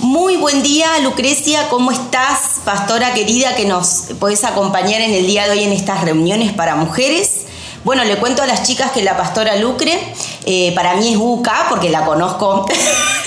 Muy buen día, Lucrecia, ¿cómo estás? Pastora querida, que nos podés acompañar en el día de hoy en estas reuniones para mujeres. Bueno, le cuento a las chicas que la pastora Lucre, eh, para mí es Uca, porque la conozco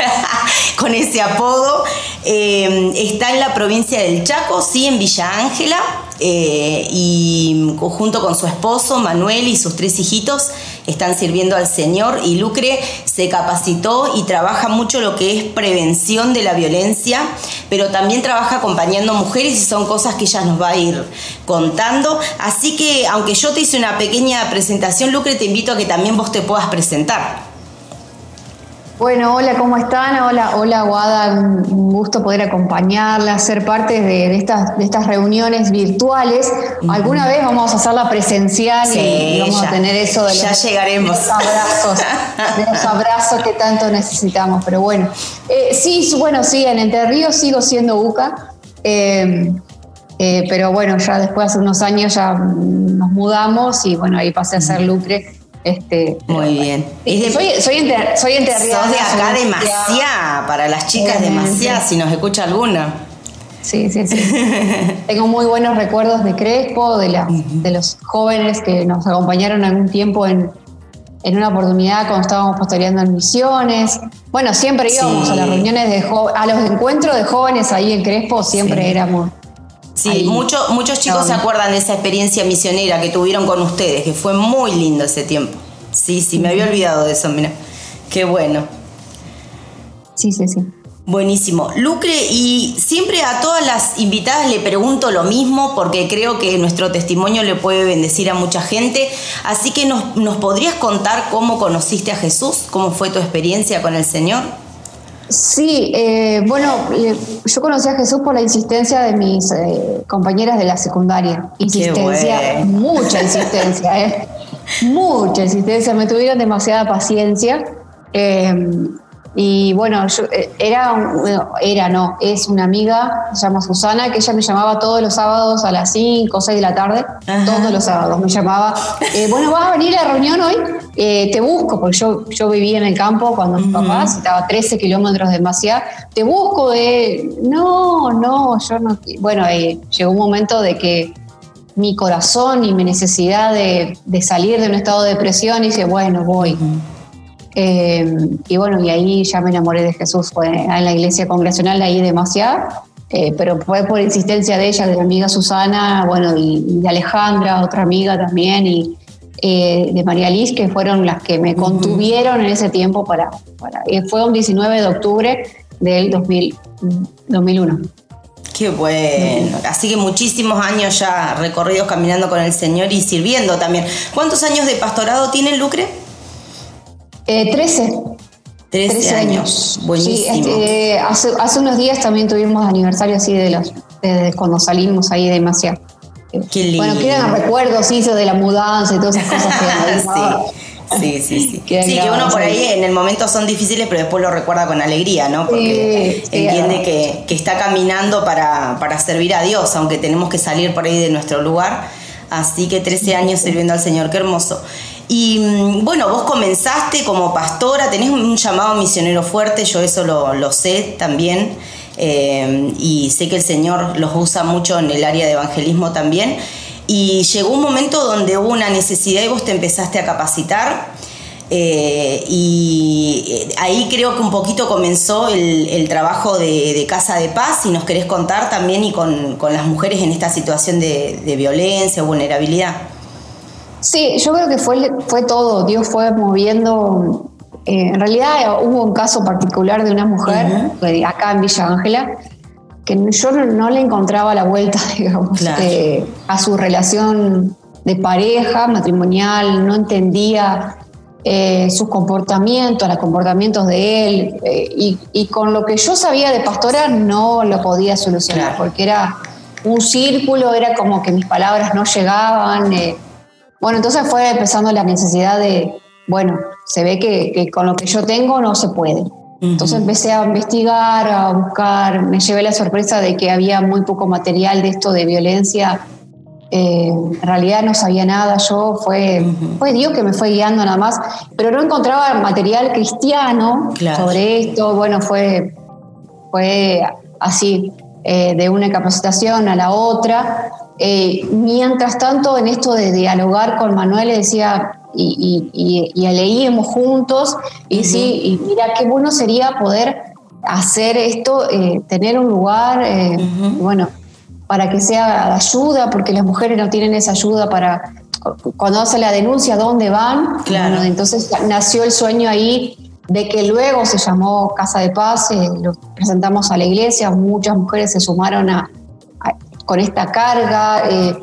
con ese apodo, eh, está en la provincia del Chaco, sí, en Villa Ángela, eh, y junto con su esposo Manuel y sus tres hijitos están sirviendo al Señor y Lucre se capacitó y trabaja mucho lo que es prevención de la violencia, pero también trabaja acompañando mujeres y son cosas que ella nos va a ir contando. Así que aunque yo te hice una pequeña presentación, Lucre, te invito a que también vos te puedas presentar. Bueno, hola, ¿cómo están? Hola, hola, Guada, un gusto poder acompañarla, ser parte de, estas, de estas reuniones virtuales. Alguna vez vamos a hacerla presencial y vamos a tener eso de los, llegaremos. abrazos, de los abrazos que tanto necesitamos. Pero bueno, eh, sí, bueno, sí, en Entre Ríos sigo siendo UCA. Eh, eh, pero bueno, ya después hace unos años ya nos mudamos y bueno, ahí pasé a ser Lucre este, Muy bien. soy, soy, soy Sos de acá demasiado, para las chicas demasiado, si nos escucha alguna. Sí, sí, sí. Tengo muy buenos recuerdos de Crespo, de, la, de los jóvenes que nos acompañaron algún tiempo en, en una oportunidad cuando estábamos pastoreando en misiones. Bueno, siempre íbamos a las reuniones de a los encuentros de jóvenes ahí en Crespo, siempre éramos Sí, muchos chicos se acuerdan de esa experiencia misionera que tuvieron con ustedes, que fue muy lindo ese tiempo. Sí, sí, me había olvidado de eso, mira. Qué bueno. Sí, sí, sí. Buenísimo. Lucre, y siempre a todas las invitadas le pregunto lo mismo porque creo que nuestro testimonio le puede bendecir a mucha gente. Así que nos, nos podrías contar cómo conociste a Jesús, cómo fue tu experiencia con el Señor. Sí, eh, bueno, yo conocí a Jesús por la insistencia de mis eh, compañeras de la secundaria. Insistencia, mucha insistencia, ¿eh? Mucha insistencia, me tuvieron demasiada paciencia. Eh, y bueno, yo, eh, era, era, no, es una amiga, se llama Susana, que ella me llamaba todos los sábados a las 5 o 6 de la tarde, todos los sábados me llamaba, eh, bueno, ¿vas a venir a la reunión hoy? Eh, te busco, porque yo, yo vivía en el campo cuando mi papá estaba a 13 kilómetros de Maciá, te busco, de no, no, yo no, bueno, llegó un momento de que mi corazón y mi necesidad de, salir de un estado de depresión y dice, bueno, voy. Eh, y bueno, y ahí ya me enamoré de Jesús, fue en la iglesia congregacional ahí demasiado, eh, pero fue por insistencia de ella, de mi amiga Susana, bueno, y, de Alejandra, otra amiga también, y eh, de María Liz, que fueron las que me contuvieron en ese tiempo para... para fue un 19 de octubre del 2000, 2001. Qué bueno. Así que muchísimos años ya recorridos caminando con el Señor y sirviendo también. ¿Cuántos años de pastorado tiene Lucre? Eh, 13. 13, años. Buenísimo. Sí, este, hace, hace, unos días también tuvimos aniversario así de los de cuando salimos ahí demasiado. Qué lindo. Bueno, quedan recuerdos, hizo de la mudanza y todas esas cosas que Sí, sí, sí. sí, que uno por ahí en el momento son difíciles, pero después lo recuerda con alegría, ¿no? Porque entiende que, que, está caminando para, para servir a Dios, aunque tenemos que salir por ahí de nuestro lugar. Así que 13 años sirviendo al Señor, qué hermoso. Y mm, bueno, vos comenzaste como pastora, tenés un llamado misionero fuerte, yo eso lo, sé también. Eh, y sé que el Señor los usa mucho en el área de evangelismo también. Y llegó un momento donde hubo una necesidad y vos te empezaste a capacitar. Eh, y eh, ahí creo que un poquito comenzó el, trabajo de, Casa de Paz, si nos querés contar también y con, las mujeres en esta situación de, violencia vulnerabilidad. Sí, yo creo que fue, fue todo. Dios fue moviendo. Eh, en realidad hubo un caso particular de una mujer acá en Villa Ángela que yo no, le encontraba la vuelta, digamos, eh, a su relación de pareja, matrimonial, no entendía eh, sus comportamientos, los comportamientos de él, y, con lo que yo sabía de pastora no lo podía solucionar, porque era un círculo, era como que mis palabras no llegaban. Bueno, entonces fue empezando la necesidad de, bueno, se ve que, con lo que yo tengo no se puede. Entonces empecé a investigar, a buscar, me llevé la sorpresa de que había muy poco material de esto de violencia. Eh, en realidad no sabía nada, yo fue, fue Dios que me fue guiando nada más, pero no encontraba material cristiano sobre esto. Bueno, fue fue así, eh, de una capacitación a la otra. Eh, mientras tanto, en esto de dialogar con Manuel, le decía, y, y, juntos, y sí, y mira, qué bueno sería poder hacer esto, eh, tener un lugar, bueno, para que sea de ayuda, porque las mujeres no tienen esa ayuda para, cuando hace la denuncia, ¿dónde van? Claro. entonces nació el sueño ahí de que luego se llamó Casa de Paz, eh, lo presentamos a la iglesia, muchas mujeres se sumaron a, con esta carga, eh,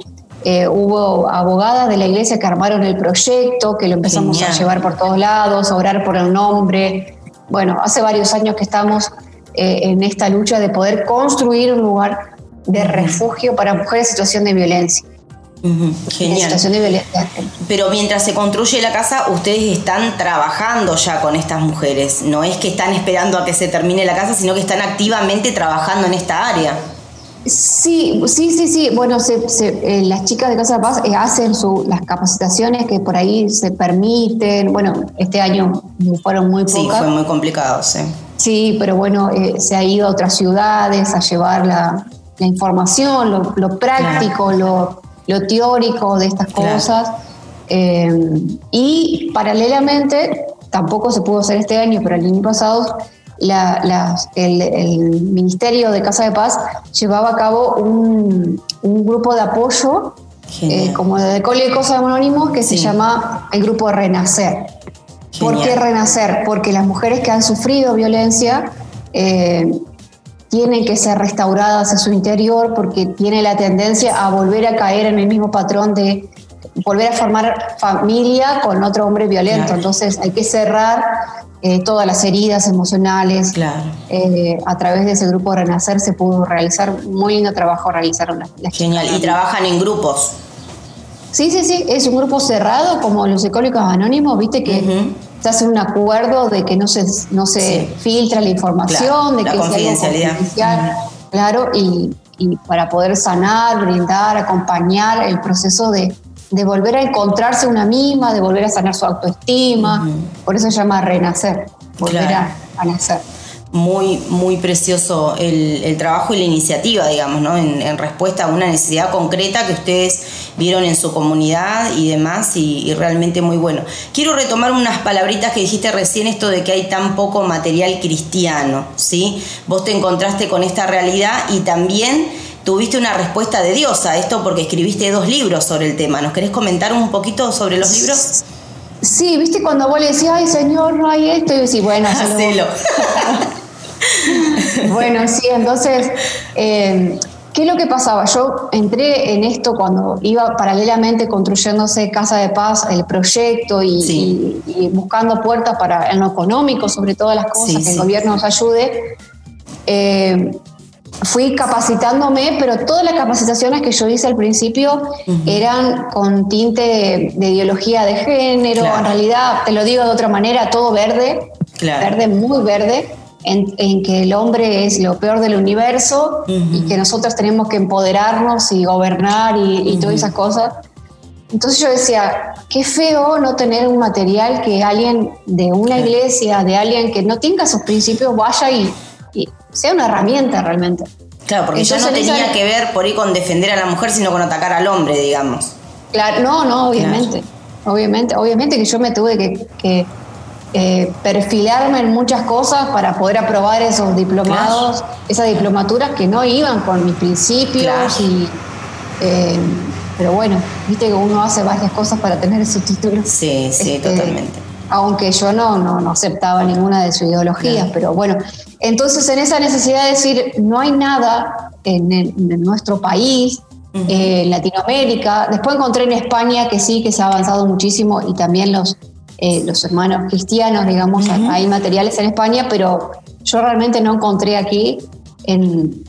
eh, hubo abogadas de la iglesia que armaron el proyecto, que lo empezamos a llevar por todos lados, a orar por el nombre. Bueno, hace varios años que estamos en esta lucha de poder construir un lugar de refugio para mujeres en situación de violencia. Genial. Pero mientras se construye la casa, ustedes están trabajando ya con estas mujeres. No es que están esperando a que se termine la casa, sino que están activamente trabajando en esta área. Sí, sí, sí, sí. Bueno, eh, las chicas de Casa de Paz eh, hacen su, las capacitaciones que por ahí se permiten. Bueno, este año fueron muy pocas. Sí, fue muy complicado, sí. Sí, pero bueno, eh, se ha ido a otras ciudades a llevar la, información, lo, práctico, lo lo teórico de estas cosas. Eh, y paralelamente, tampoco se pudo hacer este año, pero el año pasado, el, Ministerio de Casa de Paz llevaba a cabo un, grupo de apoyo, eh, como de Cosas Anónimos, que se llama el Grupo Renacer. ¿Por qué Renacer? Porque las mujeres que han sufrido violencia eh, tienen que ser restauradas a su interior porque tiene la tendencia a volver a caer en el mismo patrón de volver a formar familia con otro hombre violento. Entonces hay que cerrar eh, todas las heridas emocionales. Claro. Eh, a través de ese grupo Renacer se pudo realizar muy lindo trabajo, realizaron las, Genial. ¿Y trabajan en grupos? Sí, sí, sí. Es un grupo cerrado como los psicólogos anónimos, viste que se hace un acuerdo de que no se, no se filtra la información, de la que confidencialidad. Claro, y, para poder sanar, brindar, acompañar el proceso de, volver a encontrarse una misma, de volver a sanar su autoestima. Por eso se llama renacer, volver a nacer muy, muy precioso el, trabajo y la iniciativa, digamos, ¿no? En, respuesta a una necesidad concreta que ustedes vieron en su comunidad y demás, y, realmente muy bueno. Quiero retomar unas palabritas que dijiste recién, esto de que hay tan poco material cristiano, ¿sí? Vos te encontraste con esta realidad y también tuviste una respuesta de Dios a esto porque escribiste dos libros sobre el tema. ¿Nos querés comentar un poquito sobre los libros? Sí, viste cuando vos le decís, ay señor, no hay esto, y decís, bueno, hacelo. bueno, sí, entonces, eh, ¿qué es lo que pasaba? Yo entré en esto cuando iba paralelamente construyéndose Casa de Paz, el proyecto y, buscando puertas para en lo económico, sobre todas las cosas, que el gobierno nos ayude. Eh, fui capacitándome, pero todas las capacitaciones que yo hice al principio eran con tinte de, ideología de género, en realidad, te lo digo de otra manera, todo verde, verde, muy verde, en, que el hombre es lo peor del universo y que nosotros tenemos que empoderarnos y gobernar y, todas esas cosas. Entonces yo decía, qué feo no tener un material que alguien de una iglesia, de alguien que no tenga sus principios, vaya y sea una herramienta realmente. Claro, porque yo no tenía que ver por ahí con defender a la mujer, sino con atacar al hombre, digamos. Claro, no, no, obviamente. Obviamente, obviamente que yo me tuve que, eh, perfilarme en muchas cosas para poder aprobar esos diplomados, esas diplomaturas que no iban con mis principios y eh, pero bueno, viste que uno hace varias cosas para tener ese título. Sí, sí, este, totalmente. Aunque yo no, no, aceptaba ninguna de sus ideologías, pero bueno, entonces, en esa necesidad de decir, no hay nada en, nuestro país, eh, en Latinoamérica. Después encontré en España que sí, que se ha avanzado muchísimo y también los, eh, los hermanos cristianos, digamos, hay materiales en España, pero yo realmente no encontré aquí en,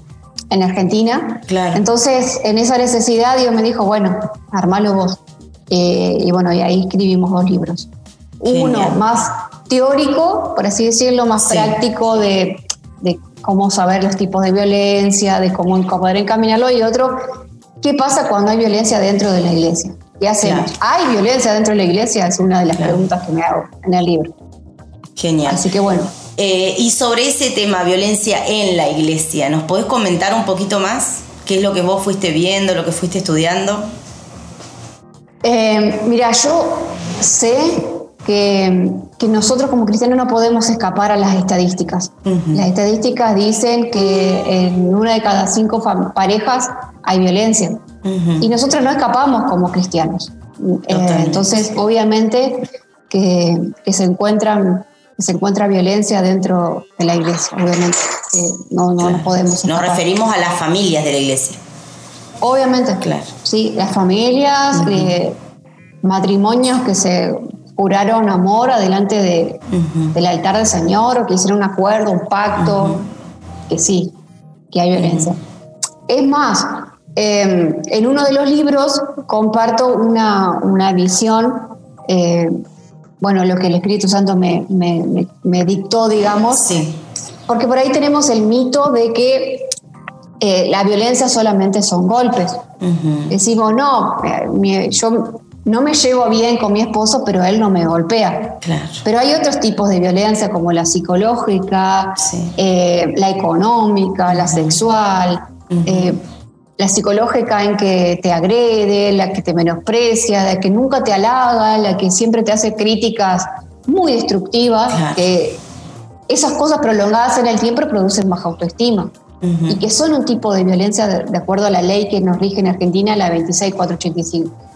Argentina. Claro. Entonces, en esa necesidad Dios me dijo, bueno, armalo vos. Eh, y bueno, y ahí escribimos dos libros. Uno más teórico, por así decirlo, más práctico de, cómo saber los tipos de violencia, de cómo poder encaminarlo, y otro, ¿qué pasa cuando hay violencia dentro de la iglesia? ¿Qué hacemos? ¿Hay violencia dentro de la iglesia? Es una de las preguntas que me hago en el libro. Genial. Así que bueno. Eh, y sobre ese tema, violencia en la iglesia, ¿nos podés comentar un poquito más? ¿Qué es lo que vos fuiste viendo, lo que fuiste estudiando? Eh, mira, yo sé que, nosotros como cristianos no podemos escapar a las estadísticas. Las estadísticas dicen que en una de cada cinco parejas hay violencia. Y nosotros no escapamos como cristianos. Eh, entonces, obviamente que, se encuentran se encuentra violencia dentro de la iglesia, obviamente. no, no nos podemos Nos referimos a las familias de la iglesia. Obviamente. Claro. Sí, las familias, eh, matrimonios que se juraron amor adelante de, del altar del Señor o que hicieron un acuerdo, un pacto, que sí, que hay violencia. Es más, em, en uno de los libros comparto una, una visión, eh, bueno, lo que el Espíritu Santo me, me, me, dictó, digamos, sí. porque por ahí tenemos el mito de que eh, la violencia solamente son golpes. Decimos, no, eh, yo no me llevo bien con mi esposo, pero él no me golpea. Pero hay otros tipos de violencia como la psicológica, eh, la económica, la sexual, la psicológica en que te agrede, la que te menosprecia, la que nunca te halaga, la que siempre te hace críticas muy destructivas, que esas cosas prolongadas en el tiempo producen baja autoestima. Y que son un tipo de violencia de, acuerdo a la ley que nos rige en Argentina, la 26485.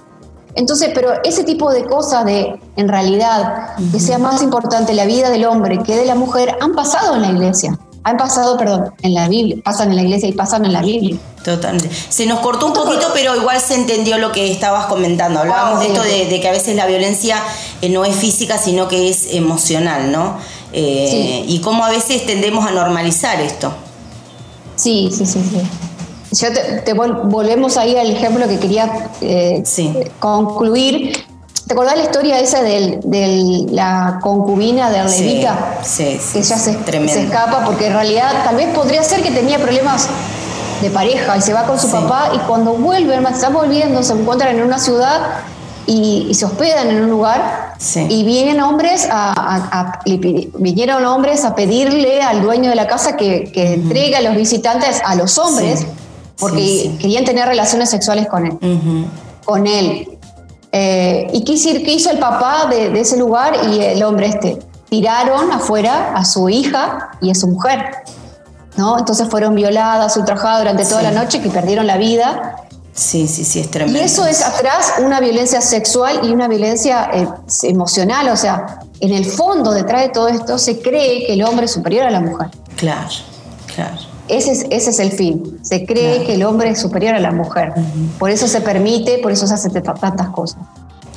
Entonces, pero ese tipo de cosas de, en realidad, que sea más importante la vida del hombre que de la mujer, han pasado en la iglesia. Han pasado, perdón, en la Biblia, pasan en la iglesia y pasan en la Biblia. Totalmente. Se nos cortó un poquito, pero igual se entendió lo que estabas comentando. Hablábamos de esto de, que a veces la violencia eh, no es física, sino que es emocional, ¿no? Eh, y cómo a veces tendemos a normalizar esto. Sí, sí, sí, sí. Yo te, volvemos ahí al ejemplo que quería eh, concluir. ¿Te acordás la historia esa de la concubina de Levita? Sí, sí, que ella se, se, escapa porque en realidad tal vez podría ser que tenía problemas de pareja y se va con su papá y cuando vuelven, está volviendo, se encuentran en una ciudad y, se hospedan en un lugar y vienen hombres a, vinieron hombres a pedirle al dueño de la casa que, entregue a los visitantes a los hombres porque querían tener relaciones sexuales con él. Con él. Eh, ¿Y qué, hizo el papá de, ese lugar y el hombre este? Tiraron afuera a su hija y a su mujer. ¿no? Entonces fueron violadas, ultrajadas durante toda la noche, que perdieron la vida Sí, sí, sí, es tremendo. Y eso es atrás una violencia sexual y una violencia eh, emocional, o sea, en el fondo detrás de todo esto se cree que el hombre es superior a la mujer. Claro, claro. Ese es, ese es el fin, se cree que el hombre es superior a la mujer. Por eso se permite, por eso se hacen tantas cosas.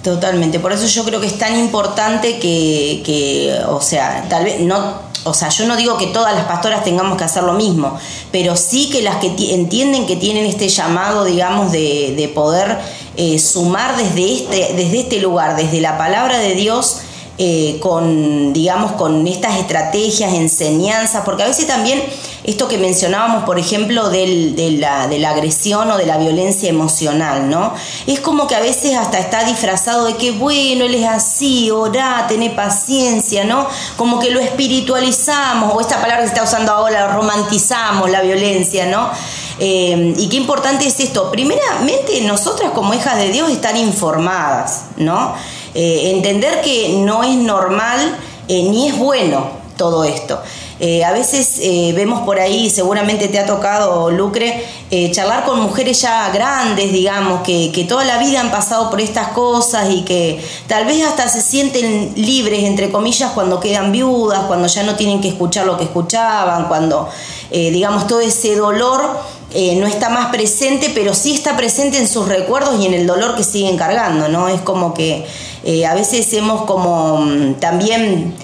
Totalmente, por eso yo creo que es tan importante que, que o sea, tal vez no o sea, yo no digo que todas las pastoras tengamos que hacer lo mismo, pero sí que las que entienden que tienen este llamado, digamos, de, poder eh, sumar desde este, desde este lugar, desde la palabra de Dios, eh, con, digamos, con estas estrategias, enseñanzas, porque a veces también esto que mencionábamos, por ejemplo, de, la, de, la, agresión o de la violencia emocional, ¿no? Es como que a veces hasta está disfrazado de que, bueno, él es así, orá, tené paciencia, ¿no? Como que lo espiritualizamos, o esta palabra que se está usando ahora, romantizamos la violencia, ¿no? Eh, y qué importante es esto. Primeramente, nosotras como hijas de Dios estar informadas, ¿no? Eh, entender que no es normal eh, ni es bueno todo esto. Eh, a veces vemos por ahí, seguramente te ha tocado, Lucre, charlar con mujeres ya grandes, digamos, que, que, toda la vida han pasado por estas cosas y que tal vez hasta se sienten libres, entre comillas, cuando quedan viudas, cuando ya no tienen que escuchar lo que escuchaban, cuando, digamos, todo ese dolor eh, no está más presente, pero sí está presente en sus recuerdos y en el dolor que siguen cargando, ¿no? Es como que eh, a veces hemos como mm, también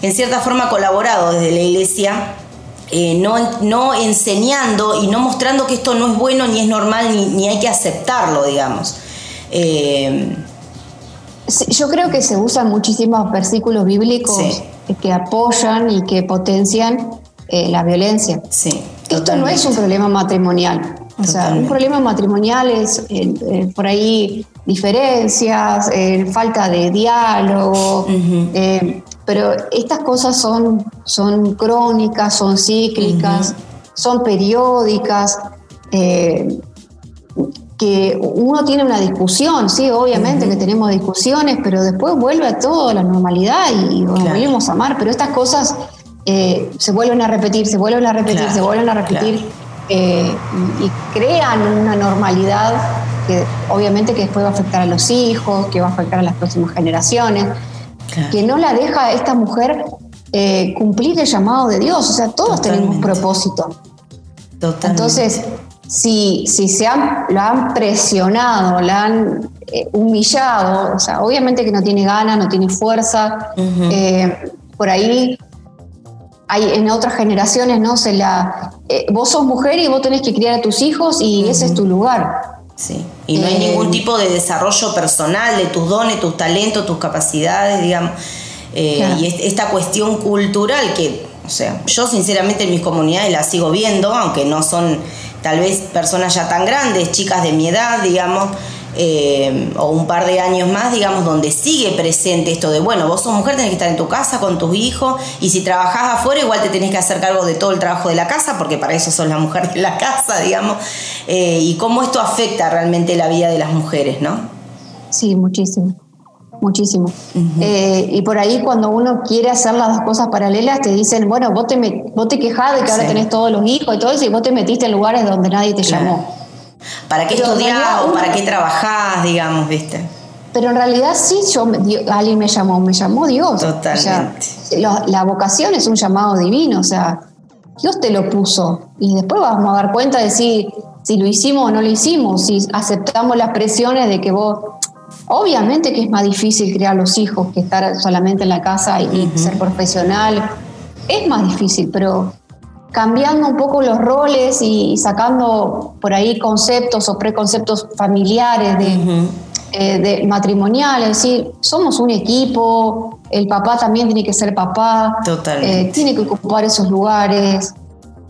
en cierta forma colaborado desde la iglesia, eh, no, no, enseñando y no mostrando que esto no es bueno ni es normal ni, hay que aceptarlo, digamos. yo creo que se usan muchísimos versículos bíblicos que apoyan y que potencian la violencia. Sí. Esto no es un problema matrimonial. O sea, un problema matrimonial es eh, eh, por ahí diferencias, eh, falta de diálogo, pero estas cosas son, son crónicas, son cíclicas, son periódicas. Que uno tiene una discusión, sí, obviamente que tenemos discusiones, pero después vuelve a todo a la normalidad y, volvemos a amar, pero estas cosas eh, se vuelven a repetir, se vuelven a repetir, se vuelven a repetir eh, y, crean una normalidad que obviamente que después va a afectar a los hijos, que va a afectar a las próximas generaciones, que no la deja a esta mujer eh, cumplir el llamado de Dios, o sea, todos tenemos propósito. Totalmente. Entonces, si, si se han, lo han presionado, la han eh, humillado, o sea, obviamente que no tiene ganas, no tiene fuerza, eh, por ahí hay en otras generaciones, ¿no? Se la, eh, vos sos mujer y vos tenés que criar a tus hijos y ese es tu lugar. Sí, y no hay ningún tipo de desarrollo personal de tus dones, tus talentos, tus capacidades, digamos. Y esta cuestión cultural que, o sea, yo sinceramente en mis comunidades la sigo viendo, aunque no son tal vez personas ya tan grandes, chicas de mi edad, digamos, eh, o un par de años más, digamos, donde sigue presente esto de, bueno, vos sos mujer, tenés que estar en tu casa con tus hijos, y si trabajás afuera, igual te tenés que hacer cargo de todo el trabajo de la casa, porque para eso sos la mujer de la casa, digamos, eh, y cómo esto afecta realmente la vida de las mujeres, ¿no? Sí, muchísimo muchísimo. Eh, y por ahí cuando uno quiere hacer las dos cosas paralelas, te dicen, bueno, vos te, vos te quejás de que ahora tenés todos los hijos y todo eso, y vos te metiste en lugares donde nadie te llamó. ¿Para qué estudiar o para qué trabajás, digamos, viste? Pero en realidad sí, yo, alguien me llamó, me llamó Dios. Totalmente. la vocación es un llamado divino, o sea, Dios te lo puso. Y después vamos a dar cuenta de si, si lo hicimos o no lo hicimos, si aceptamos las presiones de que vos Obviamente que es más difícil criar los hijos que estar solamente en la casa y, ser profesional. Es más difícil, pero cambiando un poco los roles y, sacando por ahí conceptos o preconceptos familiares de, eh, matrimoniales, somos un equipo, el papá también tiene que ser papá, eh, tiene que ocupar esos lugares.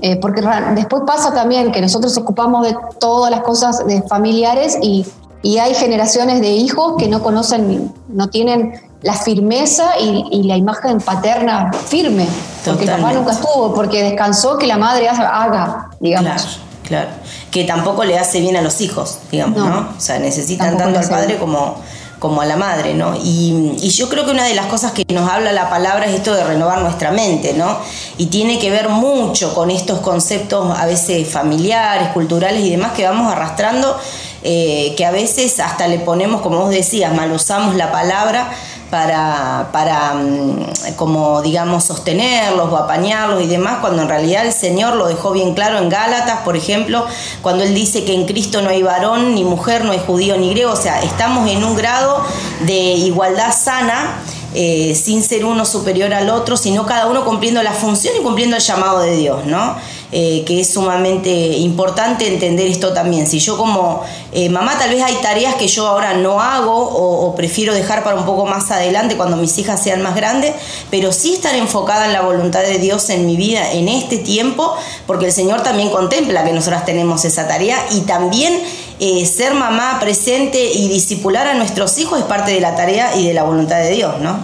Eh, porque después pasa también que nosotros ocupamos de todas las cosas de familiares y y hay generaciones de hijos que no conocen, no tienen la firmeza y, la imagen paterna firme, porque el papá nunca estuvo, porque descansó que la madre haga, digamos. Claro, claro. Que tampoco le hace bien a los hijos, digamos, ¿no? O sea, necesitan tanto al padre como, como a la madre, ¿no? Y, y, yo creo que una de las cosas que nos habla la palabra es esto de renovar nuestra mente, ¿no? Y tiene que ver mucho con estos conceptos a veces familiares, culturales y demás que vamos arrastrando eh, que a veces hasta le ponemos, como vos decías, mal usamos la palabra para, para mm, como digamos, sostenerlos o apañarlos y demás, cuando en realidad el Señor lo dejó bien claro en Gálatas, por ejemplo, cuando Él dice que en Cristo no hay varón ni mujer, no hay judío ni griego, o sea, estamos en un grado de igualdad sana. Eh, sin ser uno superior al otro, sino cada uno cumpliendo la función y cumpliendo el llamado de Dios, ¿no? Eh, que es sumamente importante entender esto también. Si yo como eh, mamá tal vez hay tareas que yo ahora no hago o, prefiero dejar para un poco más adelante cuando mis hijas sean más grandes, pero sí estar enfocada en la voluntad de Dios en mi vida en este tiempo, porque el Señor también contempla que nosotras tenemos esa tarea y también eh, ser mamá presente y disipular a nuestros hijos es parte de la tarea y de la voluntad de Dios, ¿no?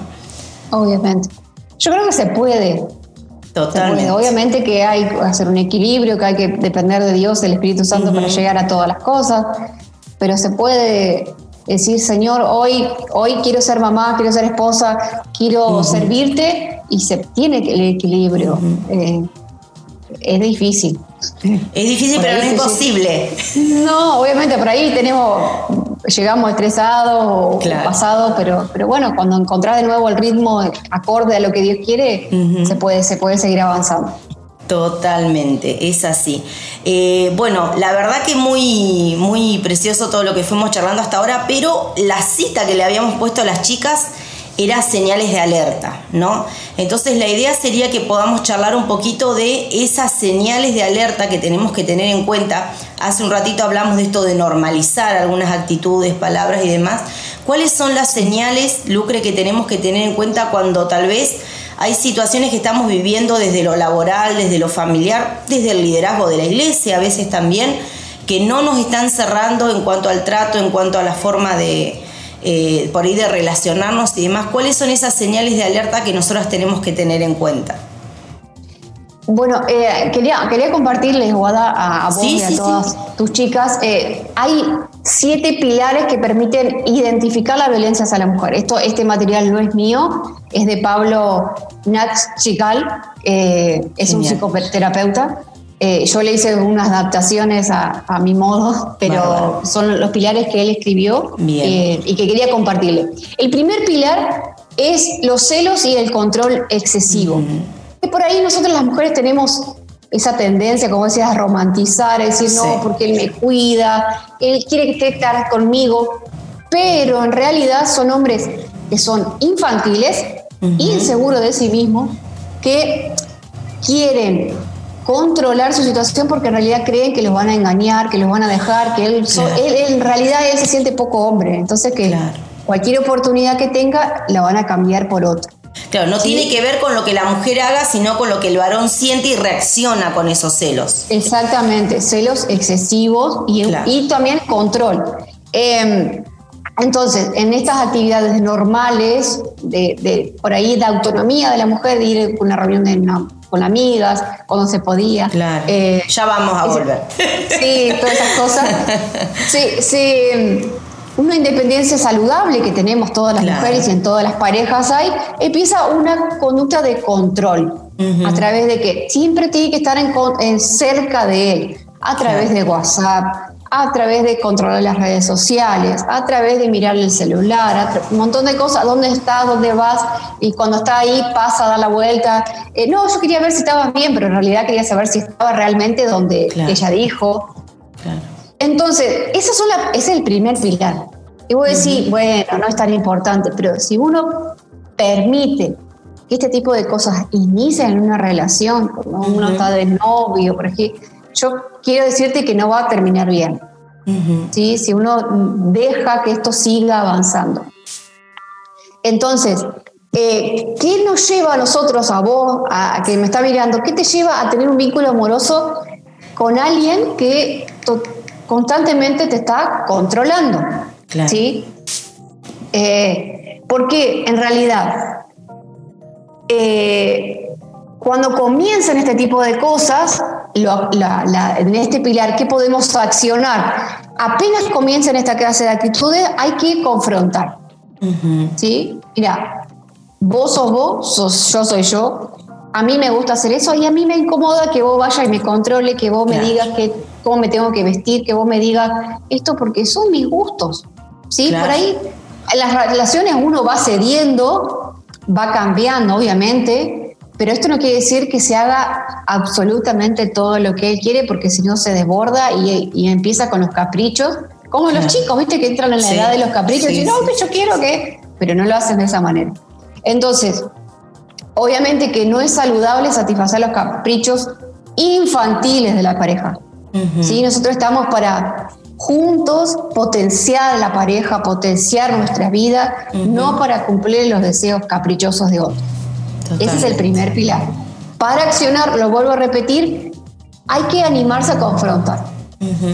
Obviamente. Yo creo que se puede, Totalmente. Obviamente que hay que hacer un equilibrio, que hay que depender de Dios, del Espíritu Santo para llegar a todas las cosas, pero se puede decir, Señor, hoy, hoy quiero ser mamá, quiero ser esposa, quiero servirte y se tiene el equilibrio. Eh, es difícil. Es difícil, pero no es imposible. No, obviamente por ahí tenemos, llegamos estresados o pasados, pero, pero bueno, cuando encontrás de nuevo el ritmo acorde a lo que Dios quiere, se, puede, se puede seguir avanzando. Totalmente, es así. Eh, bueno, la verdad que muy, muy precioso todo lo que fuimos charlando hasta ahora, pero la cita que le habíamos puesto a las chicas era señales de alerta, ¿no? Entonces la idea sería que podamos charlar un poquito de esas señales de alerta que tenemos que tener en cuenta. Hace un ratito hablamos de esto de normalizar algunas actitudes, palabras y demás. ¿Cuáles son las señales, Lucre, que tenemos que tener en cuenta cuando tal vez hay situaciones que estamos viviendo desde lo laboral, desde lo familiar, desde el liderazgo de la iglesia a veces también, que no nos están cerrando en cuanto al trato, en cuanto a la forma de, eh, por ahí de relacionarnos y demás, ¿cuáles son esas señales de alerta que nosotros tenemos que tener en cuenta? Bueno, eh, quería, quería compartirles, Guada, a, vos y a todas tus chicas. Eh, hay siete pilares que permiten identificar la violencia hacia la mujer. Esto, este material no es mío, es de Pablo Natchical, eh, es un psicoterapeuta. Yo le hice unas adaptaciones a, mi modo, pero son los pilares que él escribió y que quería compartirle. El primer pilar es los celos y el control excesivo. Y por ahí nosotros las mujeres tenemos esa tendencia, como decías, a romantizar, a decir, no, porque él me cuida, él quiere que estar conmigo, pero en realidad son hombres que son infantiles, inseguros de sí mismos, que quieren controlar su situación porque en realidad creen que los van a engañar, que los van a dejar, que él, en realidad él se siente poco hombre, entonces que cualquier oportunidad que tenga la van a cambiar por otra. Claro, no tiene que ver con lo que la mujer haga, sino con lo que el varón siente y reacciona con esos celos. Exactamente, celos excesivos y, también control. Em, entonces, en estas actividades normales, de, por ahí de autonomía de la mujer, de ir a una reunión con amigas, cuando se podía. Claro. Eh, ya vamos a volver. Sí, todas esas cosas. Sí, sí una independencia saludable que tenemos todas las mujeres y en todas las parejas hay, empieza una conducta de control, a través de que siempre tiene que estar en, cerca de él, a través de WhatsApp, a través de controlar las redes sociales, a través de mirar el celular, un montón de cosas, dónde estás, dónde vas, y cuando está ahí pasa a dar la vuelta. Eh, no, yo quería ver si estabas bien, pero en realidad quería saber si estaba realmente donde ella dijo. Entonces, esa son ese es el primer pilar. Y vos decís, bueno, no es tan importante, pero si uno permite que este tipo de cosas inicien en una relación, como uno está de novio, por ejemplo, yo quiero decirte que no va a terminar bien. ¿sí? Si uno deja que esto siga avanzando. Entonces, eh, ¿qué nos lleva a nosotros, a vos, a, que me está mirando, qué te lleva a tener un vínculo amoroso con alguien que constantemente te está controlando. ¿Sí? Eh, porque en realidad, eh, cuando comienzan este tipo de cosas, en este pilar, ¿qué podemos accionar? Apenas comienzan esta clase de actitudes, hay que confrontar. ¿Sí? Mira, vos sos vos, yo soy yo, a mí me gusta hacer eso y a mí me incomoda que vos vayas y me controle, que vos me digas que, cómo me tengo que vestir, que vos me digas esto, porque son mis gustos. ¿Sí? Por ahí en las relaciones uno va cediendo, va cambiando, obviamente, pero esto no quiere decir que se haga absolutamente todo lo que él quiere, porque si no se desborda y, empieza con los caprichos, como los chicos, ¿viste? Que entran en la edad de los caprichos y dicen, no, yo quiero que, pero no lo hacen de esa manera. Entonces, Obviamente que no es saludable satisfacer los caprichos infantiles de la pareja. Nosotros estamos para juntos potenciar la pareja, potenciar nuestra vida, no para cumplir los deseos caprichosos de otros. Ese es el primer pilar. Para accionar, lo vuelvo a repetir, hay que animarse a confrontar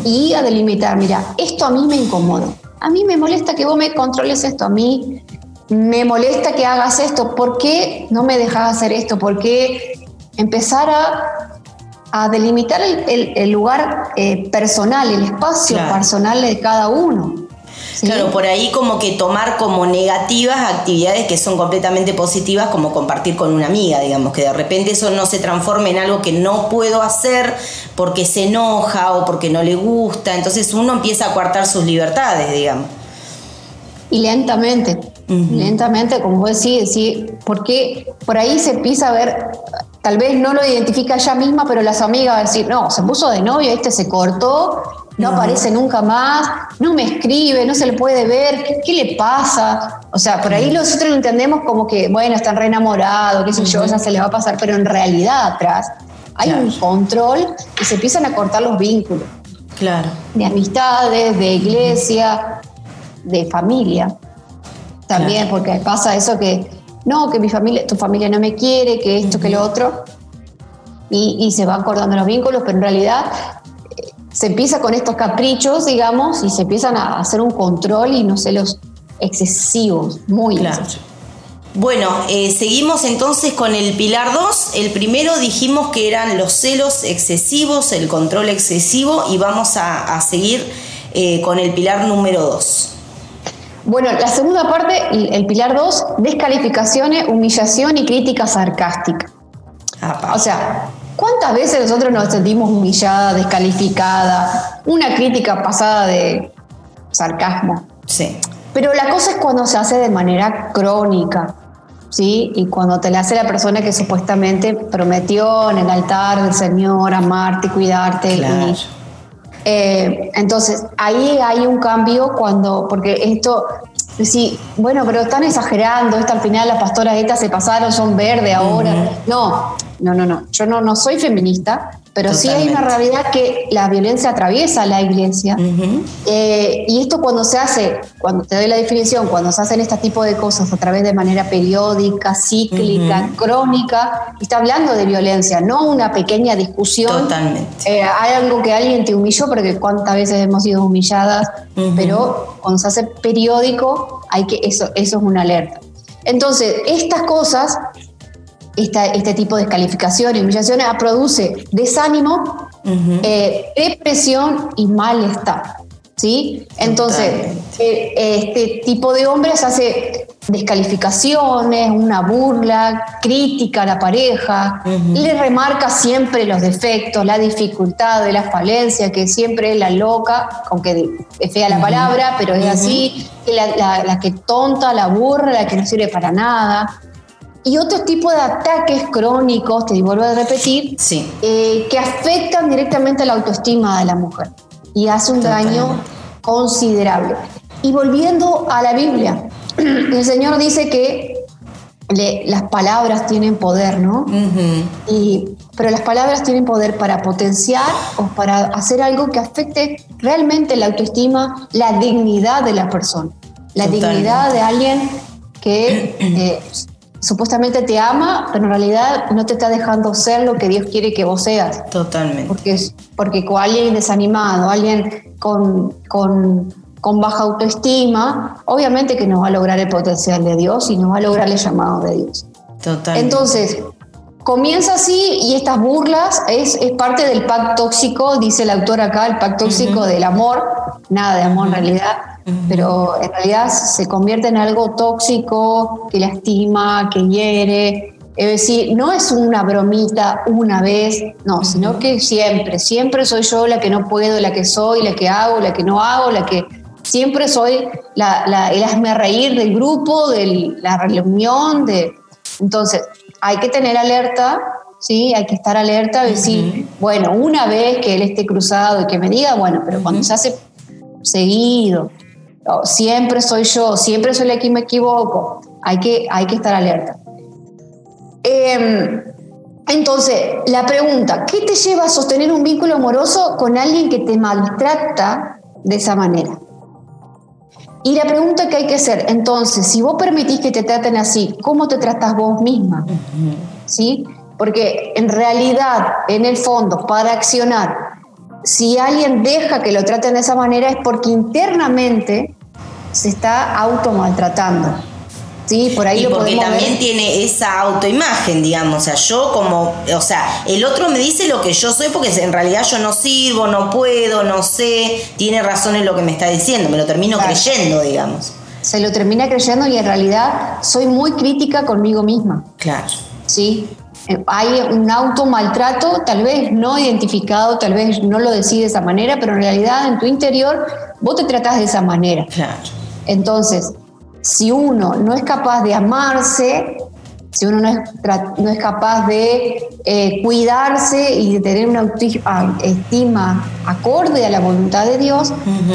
y a delimitar, mira, esto a mí me incomoda, a mí me molesta que vos me controles esto, a mí me molesta que hagas esto, ¿por qué no me dejas hacer esto? ¿Por qué empezar a, delimitar el, lugar eh, personal, el espacio personal de cada uno? Claro, por ahí como que tomar como negativas actividades que son completamente positivas, como compartir con una amiga, digamos, que de repente eso no se transforme en algo que no puedo hacer porque se enoja o porque no le gusta, entonces uno empieza a coartar sus libertades, digamos. Y lentamente, lentamente, como vos decís, ¿sí? porque por ahí se empieza a ver, tal vez no lo identifica ella misma, pero las amigas van a decir, no, se puso de novio, este se cortó, no, aparece nunca más, no me escribe, no se le puede ver, ¿qué, le pasa? O sea, por ahí nosotros lo entendemos como que, bueno, están re enamorados, qué sé yo, ya se le va a pasar, pero en realidad atrás hay un control y se empiezan a cortar los vínculos. Claro. De amistades, de iglesia, de familia. También, porque pasa eso que, no, que mi familia, tu familia no me quiere, que esto, que lo otro, y, se van cortando los vínculos, pero en realidad se empieza con estos caprichos, digamos, y se empiezan a hacer un control y no sé, los excesivos, muy excesivos. Bueno, eh, seguimos entonces con el pilar 2. El primero dijimos que eran los celos excesivos, el control excesivo y vamos a, seguir eh, con el pilar número 2. Bueno, la segunda parte, el, pilar 2, descalificaciones, humillación y crítica sarcástica. O sea, ¿cuántas veces nosotros nos sentimos humilladas, descalificadas, una crítica pasada de sarcasmo? Sí. Pero la cosa es cuando se hace de manera crónica, ¿sí? Y cuando te la hace la persona que supuestamente prometió en el altar del Señor amarte, cuidarte. Eh, entonces, ahí hay un cambio cuando, porque esto, sí, bueno, pero están exagerando, esta al final las pastoras estas se pasaron, son verde ahora. No, no, no, no, yo no, no soy feminista, pero sí hay una realidad que la violencia atraviesa la iglesia. Eh, y esto cuando se hace, cuando te doy la definición, cuando se hacen este tipo de cosas a través de manera periódica, cíclica, crónica, está hablando de violencia, no una pequeña discusión. Totalmente. Eh, hay algo que alguien te humilló, porque cuántas veces hemos sido humilladas, pero cuando se hace periódico, hay que, eso, eso es una alerta. Entonces, estas cosas este tipo de descalificación y humillaciones produce desánimo, eh, depresión y malestar. ¿sí? Entonces, eh, este tipo de hombres hace descalificaciones, una burla, crítica a la pareja, le remarca siempre los defectos, la dificultad, la falencia, que siempre es la loca, aunque es fea la palabra, pero es así, la, la que tonta, la burra, la que no sirve para nada y otro tipo de ataques crónicos, te vuelvo a repetir, eh, que afectan directamente a la autoestima de la mujer y hace un daño considerable. Y volviendo a la Biblia, el Señor dice que las palabras tienen poder, ¿no? y, pero las palabras tienen poder para potenciar o para hacer algo que afecte realmente la autoestima, la dignidad de la persona, la dignidad de alguien que eh, supuestamente te ama, pero en realidad no te está dejando ser lo que Dios quiere que vos seas. Totalmente. Porque, porque con alguien desanimado, alguien con, con, con, baja autoestima, obviamente que no va a lograr el potencial de Dios y no va a lograr el llamado de Dios. Totalmente. Entonces, comienza así y estas burlas es, es parte del pacto tóxico, dice el autor acá, el pacto tóxico del amor, nada de amor en realidad pero en realidad se convierte en algo tóxico que lastima, que hiere. Es decir, no es una bromita una vez, no, sino que siempre, siempre soy yo la que no puedo, la que soy, la que hago, la que no hago, la que siempre soy la, la, el hazme reír del grupo, de la reunión, de... Entonces, hay que tener alerta, ¿sí? Hay que estar alerta, decir, bueno, una vez que él esté cruzado y que me diga, bueno, pero cuando se hace seguido, siempre soy yo, siempre soy la que me equivoco. Hay que, hay que estar alerta. Em, entonces, la pregunta, ¿qué te lleva a sostener un vínculo amoroso con alguien que te maltrata de esa manera? Y la pregunta que hay que hacer, entonces, si vos permitís que te traten así, ¿cómo te tratas vos misma? ¿Sí? Porque en realidad, en el fondo, para accionar si alguien deja que lo traten de esa manera es porque internamente se está automaltratando. Sí, por ahí y porque también tiene esa autoimagen, digamos, o sea, yo como, o sea, el otro me dice lo que yo soy porque en realidad yo no sirvo, no puedo, no sé, tiene razón en lo que me está diciendo, me lo termino creyendo, digamos. Se lo termina creyendo y en realidad soy muy crítica conmigo misma. Claro. Sí, hay un auto maltrato, tal vez no identificado, tal vez no lo decís de esa manera, pero en realidad en tu interior vos te tratás de esa manera. Claro. Entonces, si uno no es capaz de amarse, si uno no es, no es capaz de eh, cuidarse y de tener una estima acorde a la voluntad de Dios,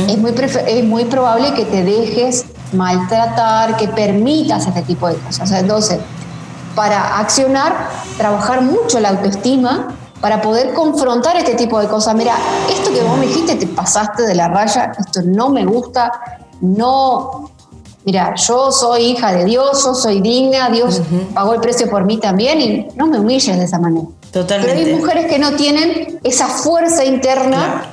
es, muy es muy probable que te dejes maltratar, que permitas este tipo de cosas. Entonces, para accionar, trabajar mucho la autoestima para poder confrontar este tipo de cosas. Mira, esto que vos me dijiste, te pasaste de la raya, esto no me gusta, no... Mira, yo soy hija de Dios, yo soy digna, Dios pagó el precio por mí también y no me humilles de esa manera. Totalmente. Pero hay mujeres que no tienen esa fuerza interna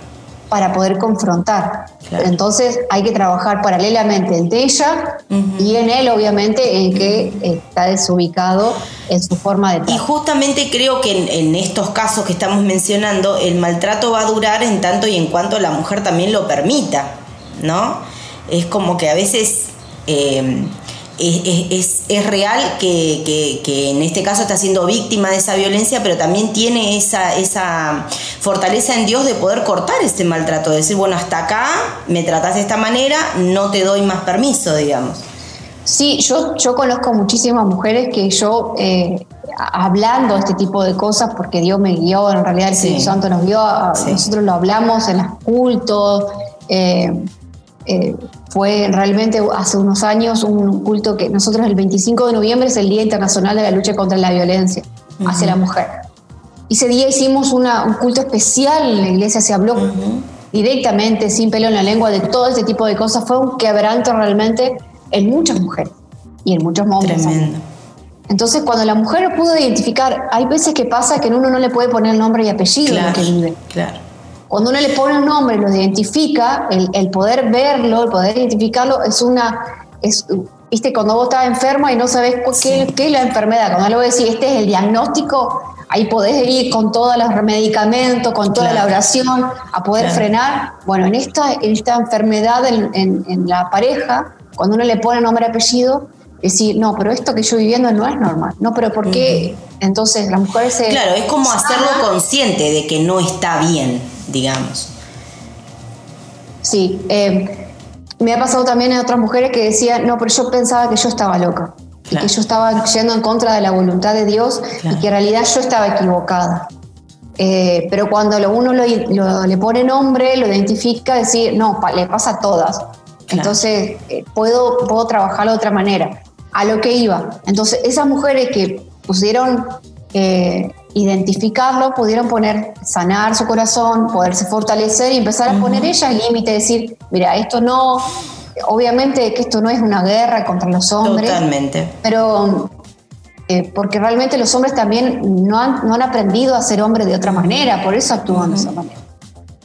para poder confrontar. Entonces hay que trabajar paralelamente entre ella y en él, obviamente, en que está desubicado en su forma de Y justamente creo que en, estos casos que estamos mencionando, el maltrato va a durar en tanto y en cuanto la mujer también lo permita, ¿no? Es como que a veces... Eh, es, es, real que, en este caso está siendo víctima de esa violencia, pero también tiene esa, esa fortaleza en Dios de poder cortar este maltrato, de decir, bueno, hasta acá me tratas de esta manera, no te doy más permiso, digamos. Sí, yo, yo conozco muchísimas mujeres que yo, eh, hablando este tipo de cosas, porque Dios me guió, en realidad el Espíritu Santo nos guió, nosotros lo hablamos en los cultos, eh, eh, fue realmente hace unos años un culto que nosotros el 25 de noviembre es el Día Internacional de la Lucha contra la Violencia hacia la Mujer. Y ese día hicimos un culto especial, en la iglesia se habló directamente, sin pelo en la lengua, de todo este tipo de cosas. Fue un quebranto realmente en muchas mujeres y en muchos hombres. Entonces, cuando la mujer pudo identificar, hay veces que pasa que uno no le puede poner nombre y apellido a lo que vive. Claro. Cuando uno le pone un nombre, lo identifica, el, poder verlo, el poder identificarlo, es una. Es, Viste, cuando vos estás enfermo y no sabes qué, qué, es la enfermedad, cuando luego decís, este es el diagnóstico, ahí podés ir con todos los medicamentos, con toda la oración, a poder frenar. Bueno, en esta, en esta enfermedad en, en, la pareja, cuando uno le pone nombre y apellido, decir, no, pero esto que yo viviendo no es normal. No, pero ¿por qué? Entonces la mujer se... Claro, es como hacerlo consciente de que no está bien digamos. Sí, eh, me ha pasado también en otras mujeres que decían, no, pero yo pensaba que yo estaba loca, y que yo estaba yendo en contra de la voluntad de Dios y que en realidad yo estaba equivocada. Eh, pero cuando uno le pone nombre, lo identifica, decir, no, le pasa a todas. Entonces, eh, puedo, puedo trabajarlo de otra manera. A lo que iba. Entonces, esas mujeres que pusieron identificarlo, pudieron poner, sanar su corazón, poderse fortalecer y empezar a poner ella el límite, decir, mira, esto no, obviamente que esto no es una guerra contra los hombres. Totalmente. Pero eh, porque realmente los hombres también no han, no han aprendido a ser hombres de otra manera, por eso actúan de esa manera.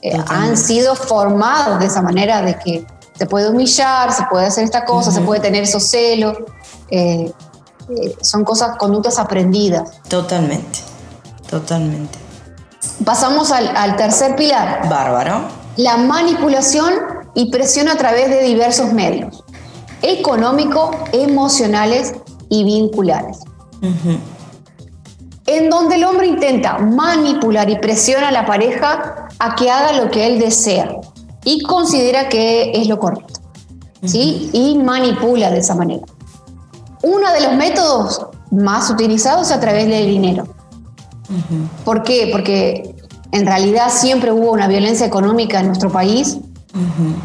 Eh, han sido formados de esa manera de que se puede humillar, se puede hacer esta cosa, se puede tener esos celos. Eh, son cosas, conductas aprendidas. Totalmente. Totalmente. Pasamos al, tercer pilar. Bárbaro. La manipulación y presión a través de diversos medios. Económico, emocionales y vinculares. En donde el hombre intenta manipular y presiona a la pareja a que haga lo que él desea y considera que es lo correcto. ¿sí? Y manipula de esa manera. Uno de los métodos más utilizados es a través del dinero. ¿Por qué? Porque en realidad siempre hubo una violencia económica en nuestro país,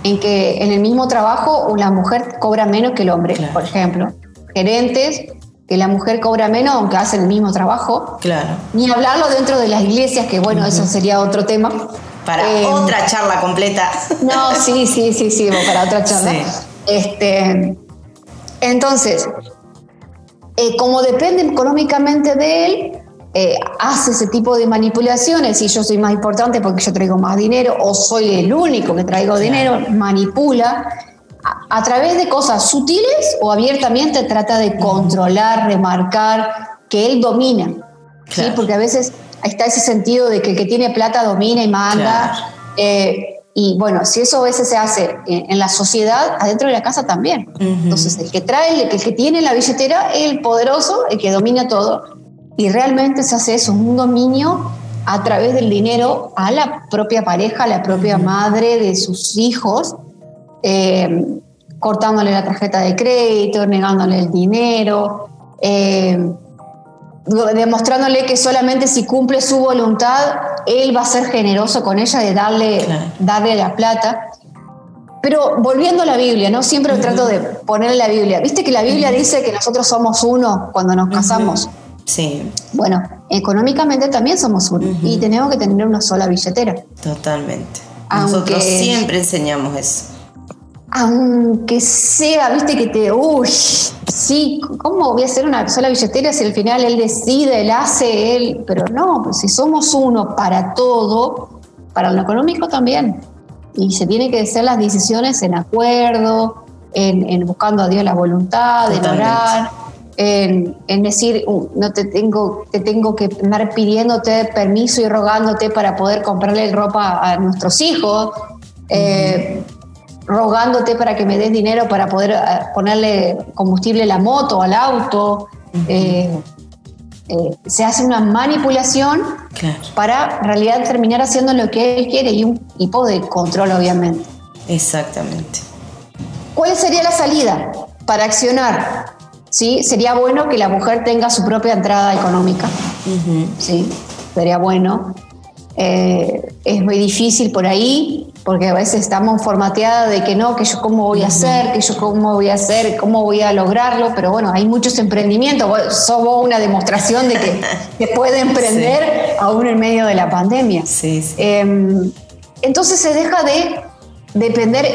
en que en el mismo trabajo la mujer cobra menos que el hombre, por ejemplo. Gerentes, que la mujer cobra menos aunque hacen el mismo trabajo. Claro. Ni hablarlo dentro de las iglesias, que bueno, eso sería otro tema. Para eh, otra charla completa. No, sí, sí, sí, sí, para otra charla. Este, entonces, eh, como depende económicamente de él, eh, hace ese tipo de manipulaciones, y yo soy más importante porque yo traigo más dinero, o soy el único que traigo dinero, manipula, a, través de cosas sutiles o abiertamente trata de controlar, remarcar, que él domina. ¿sí? Porque a veces está ese sentido de que el que tiene plata domina y manda. Eh, y bueno, si eso a veces se hace en, la sociedad, adentro de la casa también. Entonces, el que trae, el que tiene la billetera, el poderoso, el que domina todo, y realmente se hace eso, un dominio a través del dinero a la propia pareja, a la propia madre de sus hijos, eh, cortándole la tarjeta de crédito, negándole el dinero, eh, demostrándole que solamente si cumple su voluntad, él va a ser generoso con ella de darle, darle la plata. Pero volviendo a la Biblia, ¿no? Siempre trato de ponerle la Biblia. Viste que la Biblia dice que nosotros somos uno cuando nos casamos. Sí. Bueno, económicamente también somos uno y tenemos que tener una sola billetera. Totalmente. Nosotros siempre enseñamos eso. Aunque sea, viste que te, uy, sí, ¿cómo voy a hacer una sola billetera si al final él decide, él hace, él, pero no, pues si somos uno para todo, para lo económico también. y se tienen que hacer las decisiones en acuerdo, en, buscando a Dios la voluntad, en orar, en, decir, uh, no te tengo, te tengo que andar pidiéndote permiso y rogándote para poder comprarle ropa a nuestros hijos, eh, rogándote para que me des dinero para poder eh, ponerle combustible a la moto, al auto. Eh, se hace una manipulación para en realidad terminar haciendo lo que él quiere y un tipo de control, obviamente. Exactamente. ¿Cuál sería la salida para accionar? ¿Sí? Sería bueno que la mujer tenga su propia entrada económica. ¿sí? Sería bueno. Eh, es muy difícil por ahí, porque a veces estamos formateadas de que no, que yo cómo voy a hacer, que yo cómo voy a hacer, cómo voy a lograrlo, pero bueno, hay muchos emprendimientos. Somos una demostración de que se puede emprender aún en medio de la pandemia. Sí, em, entonces se deja de depender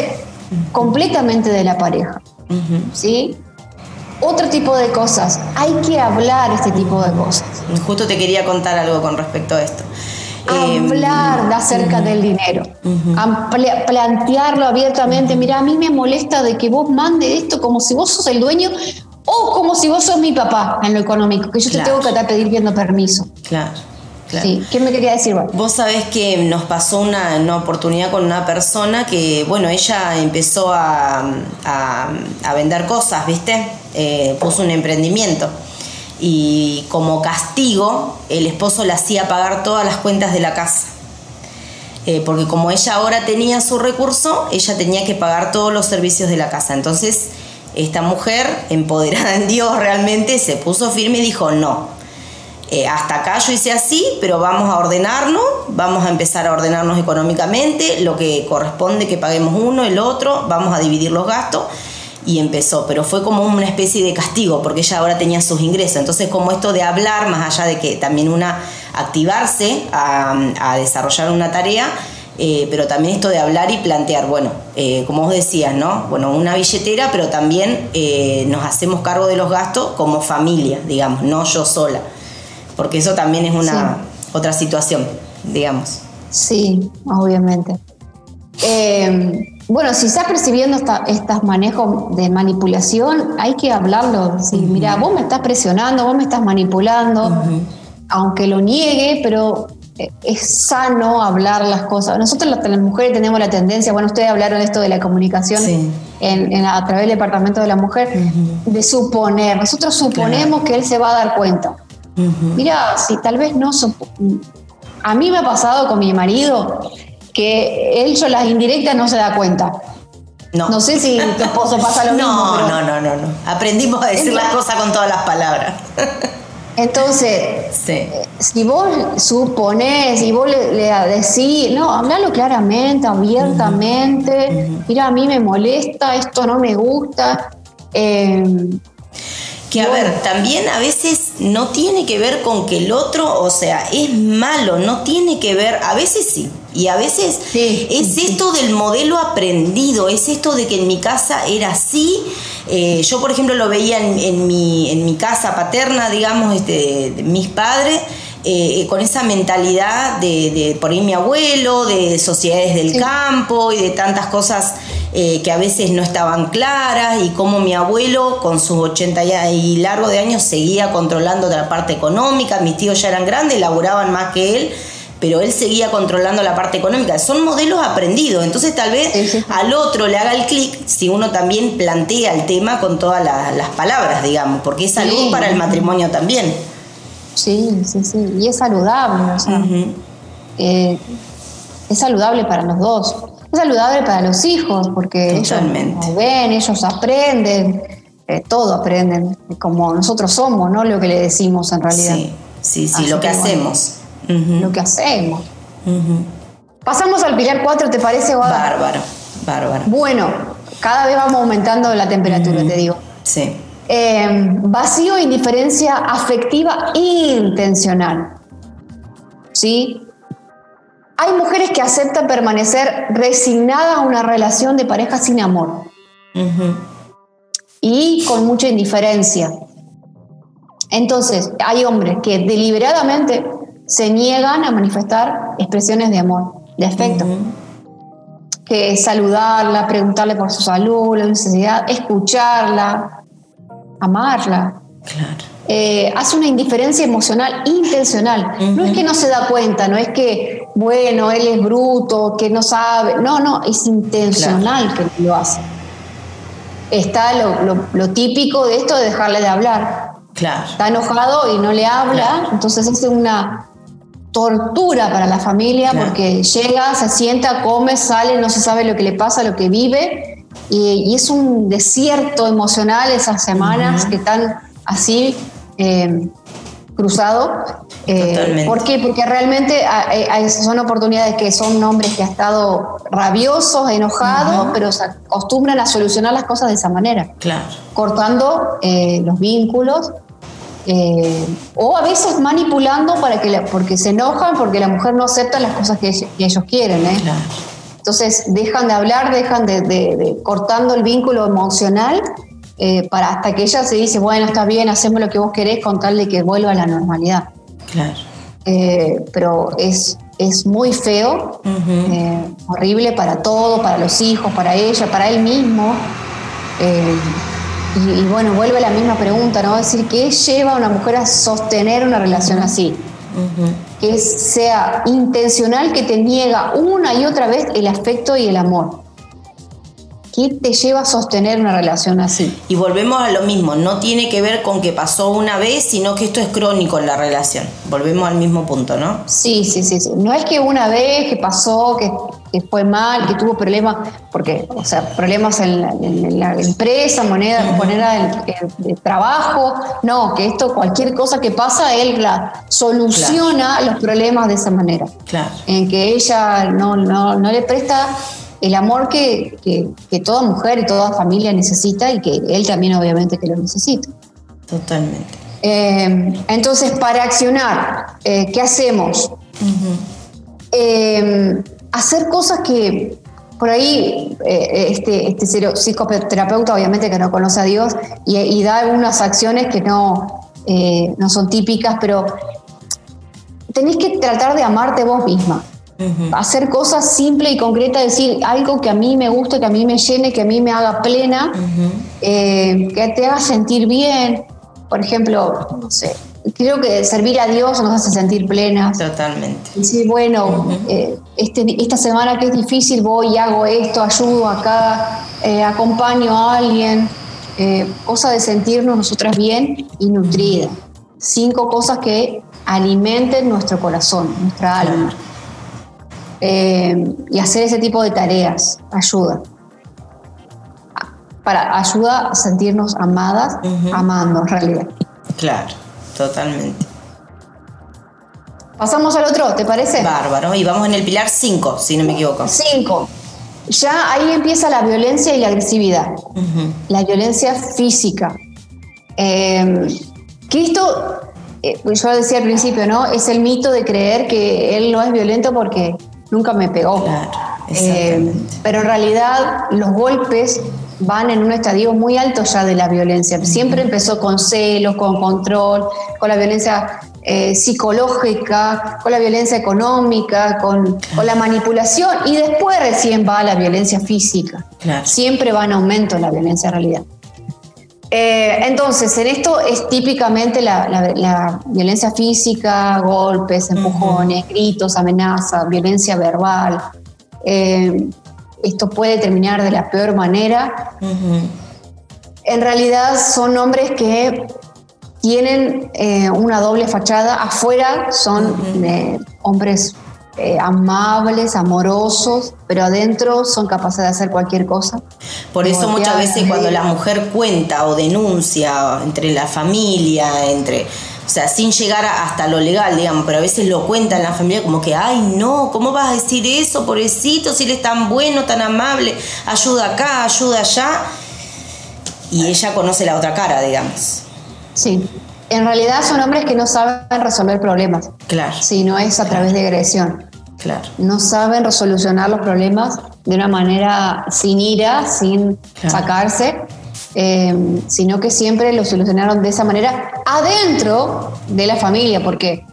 completamente de la pareja. ¿Sí? Otro tipo de cosas. Hay que hablar este tipo de cosas. Justo te quería contar algo con respecto a esto. Hablar em, acerca del dinero, plantearlo abiertamente. Mira, a mí me molesta de que vos mande esto como si vos sos el dueño o como si vos sos mi papá en lo económico, que yo te tengo que estar pidiendo permiso. Claro. Sí, ¿qué me quería decir? Vos sabés que nos pasó una, oportunidad con una persona que, bueno, ella empezó a, vender cosas, ¿viste? Eh, puso un emprendimiento. Y como castigo, el esposo le hacía pagar todas las cuentas de la casa. Eh, porque como ella ahora tenía su recurso, ella tenía que pagar todos los servicios de la casa. Entonces, esta mujer, empoderada en Dios realmente, se puso firme y dijo, no, eh, hasta acá yo hice así, pero vamos a ordenarnos, vamos a empezar a ordenarnos económicamente, lo que corresponde que paguemos uno, el otro, vamos a dividir los gastos. Y empezó, pero fue como una especie de castigo porque ella ahora tenía sus ingresos, entonces como esto de hablar, más allá de que también una activarse a, desarrollar una tarea, eh, pero también esto de hablar y plantear, bueno, eh, como vos decías, ¿no? Bueno, una billetera, pero también nos hacemos cargo de los gastos como familia, digamos, no yo sola porque eso también es una otra situación, digamos. Sí, obviamente. Eh, bueno, si estás percibiendo estos manejos de manipulación, hay que hablarlo. Sí, Mira, vos me estás presionando, vos me estás manipulando, aunque lo niegue, pero eh, es sano hablar las cosas. Nosotros las, mujeres tenemos la tendencia, bueno, ustedes hablaron de esto de la comunicación en, a través del Departamento de la Mujer, de suponer. Nosotros suponemos que él se va a dar cuenta. Mira, si tal vez no... A mí me ha pasado con mi marido que él, yo las indirectas, no se da cuenta. No. no sé si tu esposo pasa lo mismo. No, no, no, no, no. Aprendimos a decir las cosas con todas las palabras. Entonces, si vos suponés y vos le, decís, no, hablalo claramente, abiertamente, mira, a mí me molesta, esto no me gusta. Eh, que a ver, también a veces no tiene que ver con que el otro, o sea, es malo, no tiene que ver, a veces sí, y a veces es esto del modelo aprendido, es esto de que en mi casa era así. Eh, yo, por ejemplo, lo veía en, mi, en mi casa paterna, digamos, este, de mis padres. Eh, con esa mentalidad de, por ahí mi abuelo, de sociedades del campo y de tantas cosas eh, que a veces no estaban claras y cómo mi abuelo con sus 80 y largo de años seguía controlando la parte económica, mis tíos ya eran grandes, laboraban más que él, pero él seguía controlando la parte económica. Son modelos aprendidos, entonces tal vez al otro le haga el clic si uno también plantea el tema con todas las palabras, digamos, porque es salud para el matrimonio también. Sí, sí, sí. Y es saludable, o sea, eh, es saludable para los dos. Es saludable para los hijos, porque ellos ven, ellos aprenden, eh, todo aprenden, como nosotros somos, ¿no? Lo que le decimos en realidad. Sí, sí, sí, lo que, hacemos. Lo que hacemos. Pasamos al pilar 4, ¿te parece, Bárbaro, bárbaro. Bueno, cada vez vamos aumentando la temperatura, te digo. Sí. Em, vacío e indiferencia afectiva intencional. ¿Sí? Hay mujeres que aceptan permanecer resignadas a una relación de pareja sin amor y con mucha indiferencia. Entonces, hay hombres que deliberadamente se niegan a manifestar expresiones de amor, de afecto. que saludarla, preguntarle por su salud, la necesidad, escucharla, amarla. Claro. Eh, hace una indiferencia emocional intencional. No es que no se da cuenta, no es que, bueno, él es bruto, que no sabe. No, no, es intencional que lo hace. Está lo, típico de esto de dejarle de hablar. Claro. Está enojado y no le habla, entonces es una tortura para la familia porque llega, se sienta, come, sale, no se sabe lo que le pasa, lo que vive, y, es un desierto emocional esas semanas que están así eh, cruzado. Eh, ¿Por qué? Porque realmente son oportunidades que son hombres que han estado rabiosos, enojados, pero se acostumbran a solucionar las cosas de esa manera. Claro. Cortando eh, los vínculos. o a veces manipulando para que porque se enojan porque la mujer no acepta las cosas que, ellos quieren. Entonces dejan de hablar, dejan de cortando el vínculo emocional eh, para hasta que ella se dice, bueno, está bien, hacemos lo que vos querés con tal de que vuelva a la normalidad. Claro. Eh, pero es, es muy feo, eh, horrible para todo, para los hijos, para ella, para él mismo. Y, bueno, vuelve la misma pregunta, ¿no? Es decir, ¿qué lleva a una mujer a sostener una relación así? Que sea intencional, que te niega una y otra vez el afecto y el amor. ¿Qué te lleva a sostener una relación así? Y volvemos a lo mismo, no tiene que ver con que pasó una vez, sino que esto es crónico en la relación. Volvemos al mismo punto, ¿no? Sí, sí, sí. No es que una vez que pasó, que, fue mal, que tuvo problemas, porque, o sea, problemas en la, empresa, moneda, moneda de, trabajo. No, que esto, cualquier cosa que pasa, él la soluciona los problemas de esa manera. Claro. En que ella no, no, no le presta el amor que, toda mujer y toda familia necesita y que él también obviamente que lo necesita. Totalmente. Eh, entonces, para accionar, eh, ¿qué hacemos? Eh, hacer cosas que por ahí este, este psicoterapeuta obviamente que no conoce a Dios y, y da algunas acciones que no, no son típicas, pero tenés que tratar de amarte vos misma. Hacer cosas simples y concretas, decir algo que a mí me guste, que a mí me llene, que a mí me haga plena, eh, que te haga sentir bien. Por ejemplo, no sé, creo que servir a Dios nos hace sentir plenas. Totalmente. Decir, bueno, eh, este, esta semana que es difícil voy y hago esto, ayudo acá, eh, acompaño a alguien. cosa de sentirnos nosotras bien y nutridas. Cinco cosas que alimenten nuestro corazón, nuestra alma. Eh, y hacer ese tipo de tareas ayuda. Para, ayuda a sentirnos amadas, amando en realidad. Claro, totalmente. Pasamos al otro, ¿te parece? Bárbaro, y vamos en el pilar 5, si no me equivoco. 5. Ya ahí empieza la violencia y la agresividad. La violencia física. Eh, que esto, eh, yo decía al principio, ¿no? Es el mito de creer que él no es violento porque nunca me pegó. Eh, pero en realidad los golpes van en un estadio muy alto ya de la violencia. Siempre empezó con celos, con control, con la violencia eh, psicológica, con la violencia económica, con, la manipulación y después recién va la violencia física. Siempre va en aumento la violencia en realidad. Eh, entonces, en esto es típicamente la, violencia física, golpes, empujones, gritos, amenazas, violencia verbal. Eh, esto puede terminar de la peor manera. En realidad son hombres que tienen eh, una doble fachada. Afuera son hombres eh, amables, amorosos, pero adentro son capaces de hacer cualquier cosa. Por eso muchas veces cuando la mujer cuenta o denuncia entre la familia, entre, o sea, sin llegar hasta lo legal, digamos, pero a veces lo cuenta en la familia como que, ay, no, ¿cómo vas a decir eso, pobrecito, si él es tan bueno, tan amable, ayuda acá, ayuda allá? Y ella conoce la otra cara, digamos. Sí, en realidad son hombres que no saben resolver problemas. Claro. Si no es a través de agresión. Claro. No saben resolucionar los problemas de una manera sin ira, sin sacarse, eh, sino que siempre lo solucionaron de esa manera adentro de la familia, porque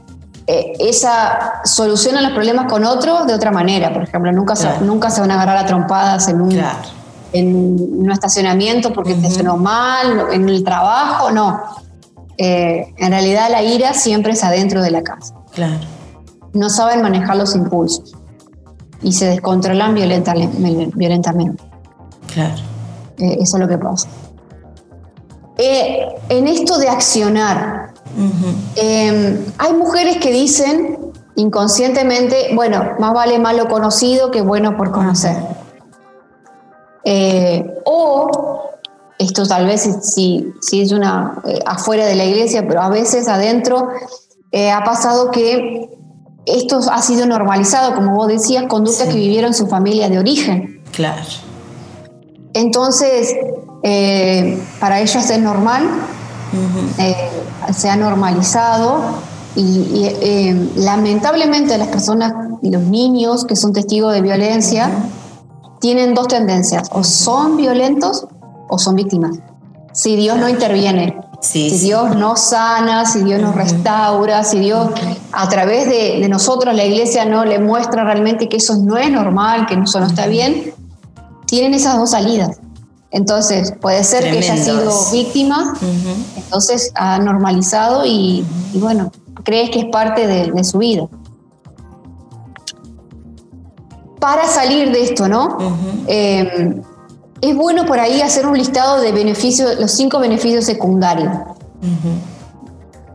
eh, esa soluciona los problemas con otro de otra manera. Por ejemplo, nunca, se, nunca se van a agarrar a trompadas en un, en un estacionamiento porque te sonó mal, en el trabajo, no. Eh, en realidad la ira siempre es adentro de la casa. Claro. No saben manejar los impulsos y se descontrolan violentamente. Claro. Eh, eso es lo que pasa. en esto de accionar, Em, hay mujeres que dicen inconscientemente, bueno, más vale malo conocido que bueno por conocer. Eh, o esto tal vez si, si es una eh, afuera de la iglesia, pero a veces adentro eh, ha pasado que esto ha sido normalizado, como vos decías, conductas que vivieron su familia de origen. Claro. Entonces, para ellas es normal eh, se ha normalizado y, eh, lamentablemente las personas y los niños que son testigos de violencia tienen dos tendencias, o son violentos o son víctimas. Si Dios no interviene, si Dios no sana, si Dios no restaura, si Dios a través de, nosotros, la iglesia, no le muestra realmente que eso no es normal, que eso no está bien, tienen esas dos salidas. Entonces, puede ser que haya sido víctima, entonces ha normalizado y, bueno, crees que es parte de, su vida. Para salir de esto, ¿no? Eh, es bueno por ahí hacer un listado de beneficios, los cinco beneficios secundarios.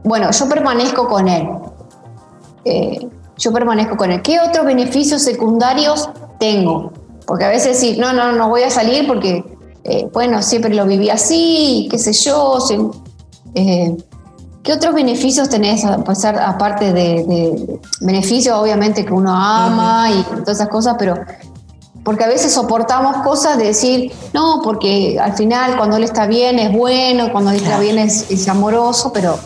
Bueno, yo permanezco con él. Eh, yo permanezco con él. ¿Qué otros beneficios secundarios tengo? Porque a veces sí, no, no, no voy a salir porque eh, bueno, siempre lo viví así, qué sé yo. Eh, ¿Qué otros beneficios tenés, aparte de, beneficios, obviamente, que uno ama y todas esas cosas, pero porque a veces soportamos cosas de decir, no, porque al final cuando él está bien es bueno, cuando él está bien es, amoroso, pero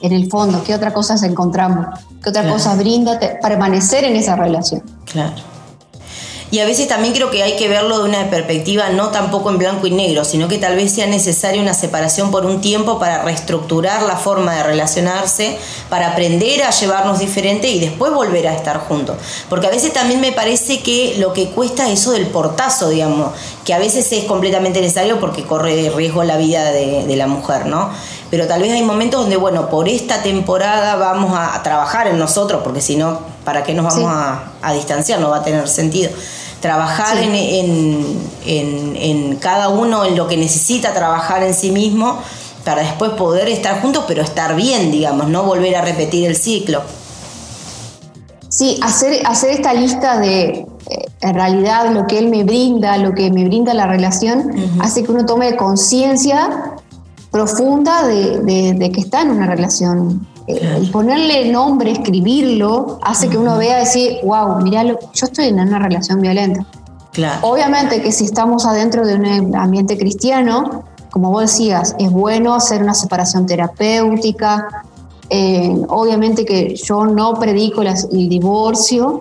en el fondo, ¿qué otra cosa encontramos? ¿Qué otra cosa brinda permanecer en esa relación? Claro. Y a veces también creo que hay que verlo de una perspectiva no tampoco en blanco y negro, sino que tal vez sea necesaria una separación por un tiempo para reestructurar la forma de relacionarse, para aprender a llevarnos diferente y después volver a estar juntos. Porque a veces también me parece que lo que cuesta eso del portazo, digamos, que a veces es completamente necesario porque corre riesgo la vida de, la mujer, ¿no? Pero tal vez hay momentos donde, bueno, por esta temporada vamos a, trabajar en nosotros, porque si no, ¿para qué nos vamos a, a distanciar? No va a tener sentido trabajar en, cada uno en lo que necesita trabajar en sí mismo para después poder estar juntos, pero estar bien, digamos, no volver a repetir el ciclo. Sí, hacer, hacer esta lista de, eh, en realidad, lo que él me brinda, lo que me brinda la relación, hace que uno tome conciencia profunda de, que está en una relación el ponerle nombre, escribirlo, hace que uno vea decir, wow, mira, yo estoy en una relación violenta. Claro. Obviamente que si estamos adentro de un ambiente cristiano, como vos decías, es bueno hacer una separación terapéutica. Eh, obviamente que yo no predico el divorcio,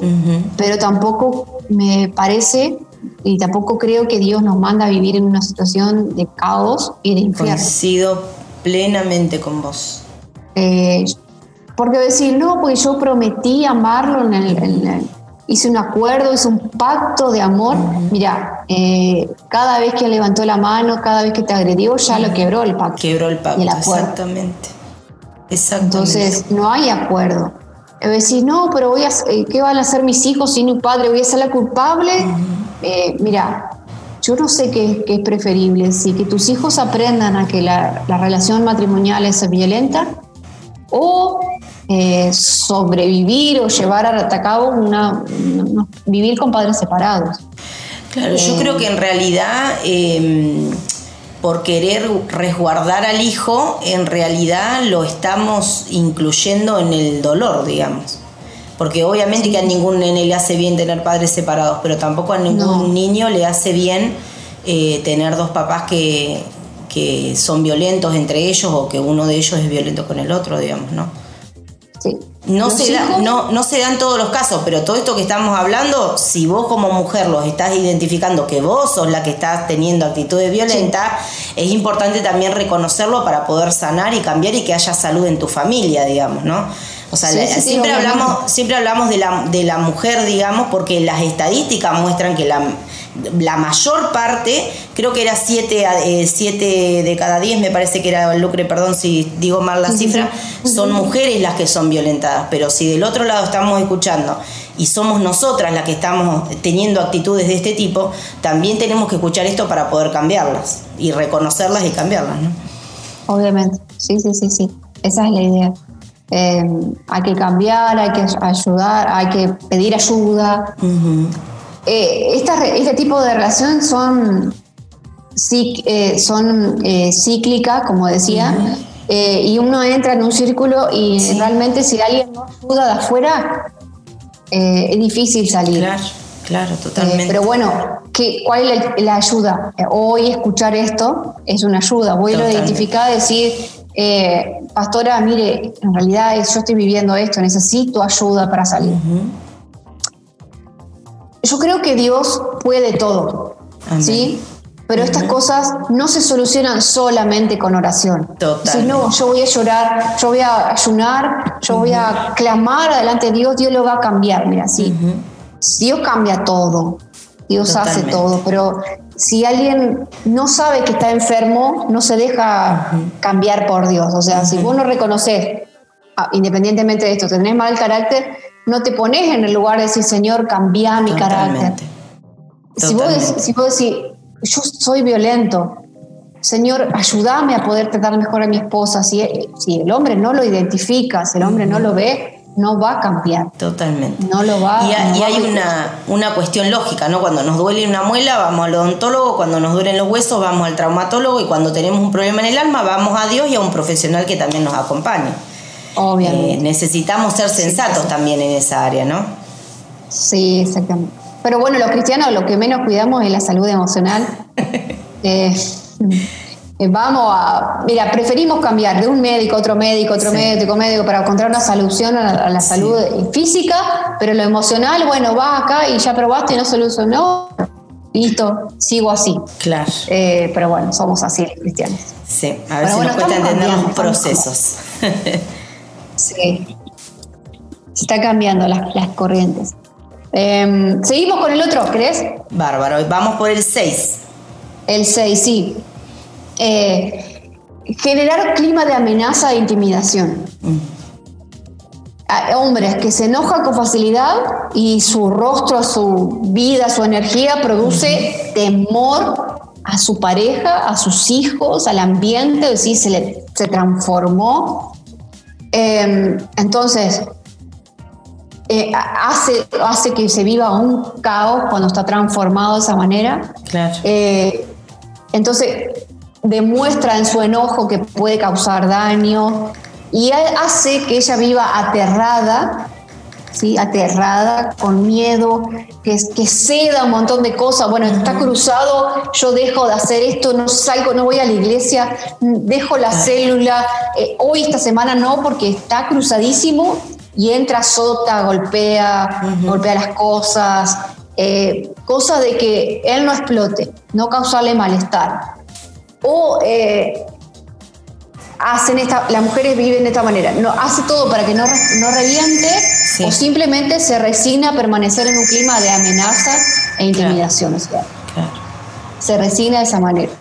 pero tampoco me parece y tampoco creo que Dios nos manda a vivir en una situación de caos y de infierno. Coincido plenamente con vos. Eh, porque decir, no, pues yo prometí amarlo, en el, hice un acuerdo, hice un pacto de amor. Mira, eh, cada vez que levantó la mano, cada vez que te agredió, ya lo quebró el pacto. Quebró el pacto, exactamente. exactamente. Entonces, no hay acuerdo. Es decir, no, pero voy a, eh, ¿qué van a hacer mis hijos sin un padre? ¿Voy a ser la culpable? mira, yo no sé qué, es preferible, si que tus hijos aprendan a que la, la relación matrimonial es violenta o eh, sobrevivir o llevar a cabo una, vivir con padres separados. Claro, yo creo que en realidad em, por querer resguardar al hijo, en realidad lo estamos incluyendo en el dolor, digamos. Porque obviamente que a ningún nene le hace bien tener padres separados, pero tampoco a ningún niño le hace bien eh, tener dos papás que, que son violentos entre ellos o que uno de ellos es violento con el otro, digamos, ¿no? Sí. No se, da, no, no se dan todos los casos, pero todo esto que estamos hablando, si vos como mujer los estás identificando que vos sos la que estás teniendo actitudes violentas, es importante también reconocerlo para poder sanar y cambiar y que haya salud en tu familia, digamos, ¿no? O sea, siempre, hablamos, siempre hablamos de la, de la mujer, digamos, porque las estadísticas muestran que la, la mayor parte, creo que era 7 eh, de cada 10, me parece que era el lucre, perdón si digo mal la cifra, son mujeres las que son violentadas. Pero si del otro lado estamos escuchando y somos nosotras las que estamos teniendo actitudes de este tipo, también tenemos que escuchar esto para poder cambiarlas y reconocerlas y cambiarlas, ¿no? Obviamente, sí, sí, sí, sí. Esa es la idea. Eh, hay que cambiar, hay que ayudar, hay que pedir ayuda. Eh, este tipo de relaciones son, eh, son cíclicas, como decía, y uno entra en un círculo y realmente si alguien no ayuda de afuera, es difícil salir. Claro. Claro, totalmente. pero bueno, ¿qué, ¿cuál es la, ayuda? hoy escuchar esto es una ayuda. Voy a identificar, decir, eh, pastora, mire, en realidad yo estoy viviendo esto, necesito ayuda para salir. Yo creo que Dios puede todo, ¿sí? Pero estas cosas no se solucionan solamente con oración. Si no, yo voy a llorar, yo voy a ayunar, yo voy a clamar adelante de Dios, Dios lo va a cambiar, mira, sí. Dios cambia todo, Dios hace todo, pero si alguien no sabe que está enfermo, no se deja cambiar por Dios. O sea, si vos no reconoces, ah, independientemente de esto, tenés mal carácter, no te pones en el lugar de decir, Señor, cambia mi carácter. Si vos, si vos decís, yo soy violento, Señor, ayúdame a poder tratar mejor a mi esposa. Si, si el hombre no lo identifica, si el hombre no lo ve, no va a cambiar. Totalmente. No lo va Y, y hay una, una, cuestión lógica, ¿no? Cuando nos duele una muela, vamos al odontólogo, cuando nos duelen los huesos, vamos al traumatólogo y cuando tenemos un problema en el alma, vamos a Dios y a un profesional que también nos acompañe. Obviamente. Eh, necesitamos ser sensatos también en esa área, ¿no? Sí, exactamente. Pero bueno, los cristianos lo que menos cuidamos es la salud emocional. eh, eh, vamos a, mira, preferimos cambiar de un médico a otro médico, otro médico, médico para encontrar una solución a la, salud física, pero lo emocional, bueno, vas acá y ya probaste y no solucionó, listo, sigo así. Claro. Eh, pero bueno, somos así cristianos. Sí, a ver si nos cuesta entender los procesos. sí. Se está cambiando las, las corrientes. Em, seguimos con el otro, ¿crees? Bárbaro, vamos por el 6. El 6, sí. Eh, generar clima de amenaza e intimidación. hombres que se enojan con facilidad y su rostro, su vida, su energía produce temor a su pareja, a sus hijos, al ambiente, es decir, se, le, se transformó. Em, entonces, eh, hace, hace que se viva un caos cuando está transformado de esa manera. Eh, entonces, demuestra en su enojo que puede causar daño y hace que ella viva aterrada, ¿sí? aterrada, con miedo, que, que ceda un montón de cosas. Bueno, está cruzado, yo dejo de hacer esto, no salgo, no voy a la iglesia, dejo la célula. Eh, hoy, esta semana no, porque está cruzadísimo y entra, sota, golpea, golpea las cosas. Eh, cosa de que él no explote, no causarle malestar o eh, hacen esta, las mujeres viven de esta manera, no, hace todo para que no, no reviente o simplemente se resigna a permanecer en un clima de amenaza e intimidación. Se resigna de esa manera.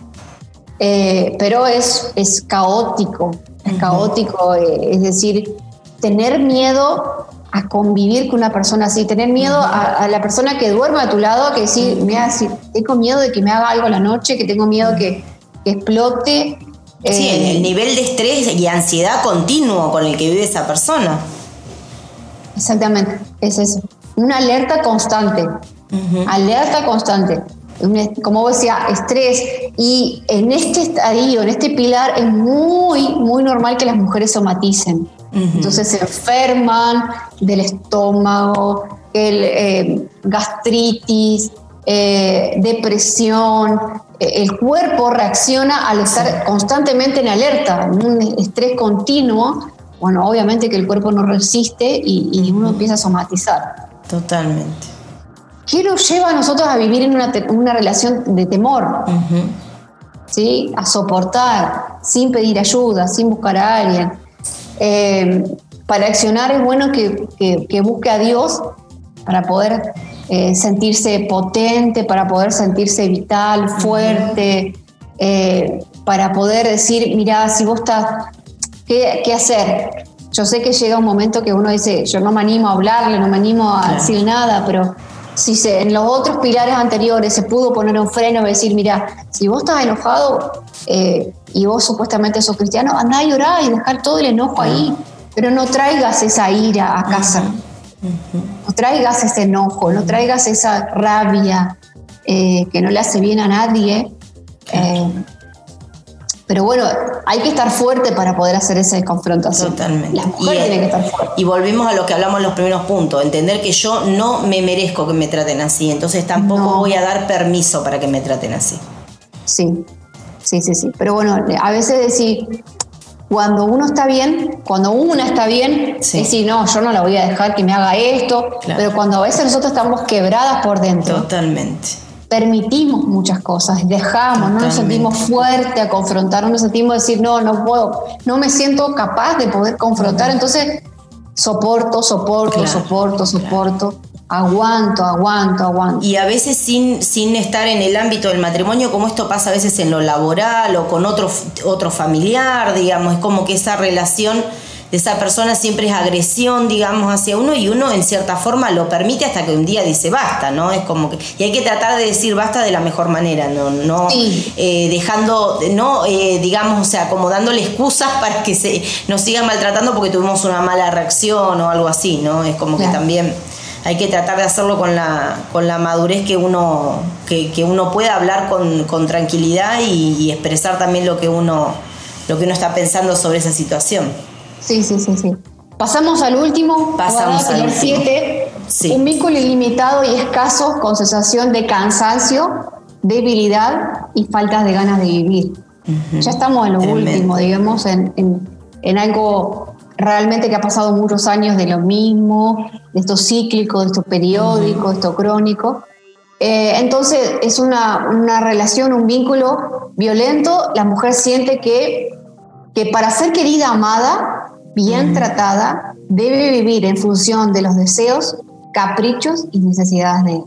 Eh, pero es, es caótico, es caótico, eh, es decir, tener miedo a convivir con una persona así, tener miedo a, la persona que duerme a tu lado, que decir, mira, si tengo miedo de que me haga algo la noche, que tengo miedo que, que explote. Sí, el, eh, nivel de estrés y ansiedad continuo con el que vive esa persona. Exactamente, es eso. Una alerta constante. Alerta constante. Como decía, estrés. Y en este estadio, en este pilar, es muy, muy normal que las mujeres somaticen. Entonces se enferman del estómago, el, eh, gastritis, eh, depresión, eh, el cuerpo reacciona al estar constantemente en alerta, en un estrés continuo. Bueno, obviamente que el cuerpo no resiste y, uno empieza a somatizar. Totalmente. ¿Qué nos lleva a nosotros a vivir en una, relación de temor? ¿Sí? A soportar, sin pedir ayuda, sin buscar a alguien. Eh, para accionar es bueno que, que, busque a Dios para poder eh, sentirse potente, para poder sentirse vital, fuerte, eh, para poder decir, mira, si vos estás, ¿qué, ¿qué, hacer? Yo sé que llega un momento que uno dice, yo no me animo a hablarle, no me animo a decir nada, pero si se, en los otros pilares anteriores se pudo poner un freno y decir, mira, si vos estás enojado eh, y vos supuestamente sos cristiano, anda a llorar y dejar todo el enojo ahí, pero no traigas esa ira a casa, no traigas ese enojo, no traigas esa rabia eh, que no le hace bien a nadie. Eh, pero bueno, hay que estar fuerte para poder hacer esa confrontación. Totalmente. y, que estar fuerte. Y volvimos a lo que hablamos en los primeros puntos, entender que yo no me merezco que me traten así, entonces tampoco voy a dar permiso para que me traten así. Sí, sí, sí, sí. Pero bueno, a veces decir, cuando uno está bien, cuando una está bien, decir, no, yo no la voy a dejar que me haga esto, pero cuando a veces nosotros estamos quebradas por dentro. Totalmente permitimos muchas cosas, dejamos, no nos sentimos fuertes a confrontar, no nos sentimos decir, no, no puedo, no me siento capaz de poder confrontar, entonces soporto, soporto, soporto, soporto. Aguanto, aguanto, aguanto. Y a veces sin, sin estar en el ámbito del matrimonio, como esto pasa a veces en lo laboral o con otro, otro familiar, digamos, es como que esa relación de esa persona siempre es agresión, digamos, hacia uno y uno en cierta forma lo permite hasta que un día dice basta, ¿no? Es como que... Y hay que tratar de decir basta de la mejor manera, no, no eh, dejando, no, eh, digamos, o sea, como dándole excusas para que se nos sigan maltratando porque tuvimos una mala reacción o algo así, ¿no? Es como que también hay que tratar de hacerlo con la, con la madurez que uno, que, uno pueda hablar con, tranquilidad y, y, expresar también lo que uno, lo que uno está pensando sobre esa situación. Sí, sí, sí, sí. Pasamos al último. Pasamos al siete. Un vínculo ilimitado y escaso con sensación de cansancio, debilidad y faltas de ganas de vivir. Ya estamos en lo último, digamos, en, en, algo realmente que ha pasado muchos años de lo mismo, de esto cíclico, de esto periódico, de esto crónico. Eh, entonces es una, una, relación, un vínculo violento. La mujer siente que, que para ser querida, amada, bien tratada, debe vivir en función de los deseos, caprichos y necesidades de él.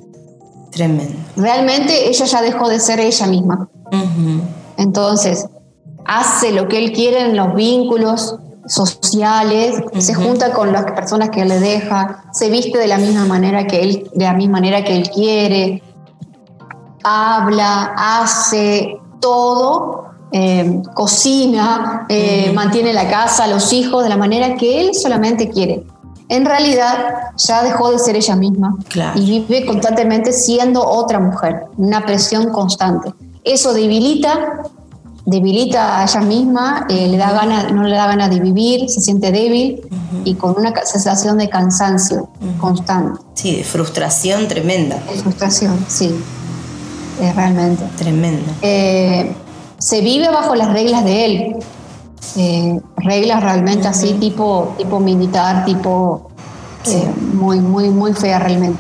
Tremendo. Realmente ella ya dejó de ser ella misma. Entonces, hace lo que él quiere en los vínculos sociales, se junta con las personas que le deja, se viste de la misma manera que él, de la misma manera que él quiere, habla, hace todo eh, cocina, eh, mantiene la casa, los hijos de la manera que él solamente quiere. En realidad ya dejó de ser ella misma y vive constantemente siendo otra mujer, una presión constante. Eso debilita, debilita a ella misma, eh, le da gana, no le da ganas de vivir, se siente débil y con una sensación de cansancio constante. Sí, de frustración tremenda. De frustración, sí, es realmente. Tremendo se vive bajo las reglas de él. Eh, reglas realmente así, tipo, tipo militar, tipo eh, muy, muy, muy fea realmente.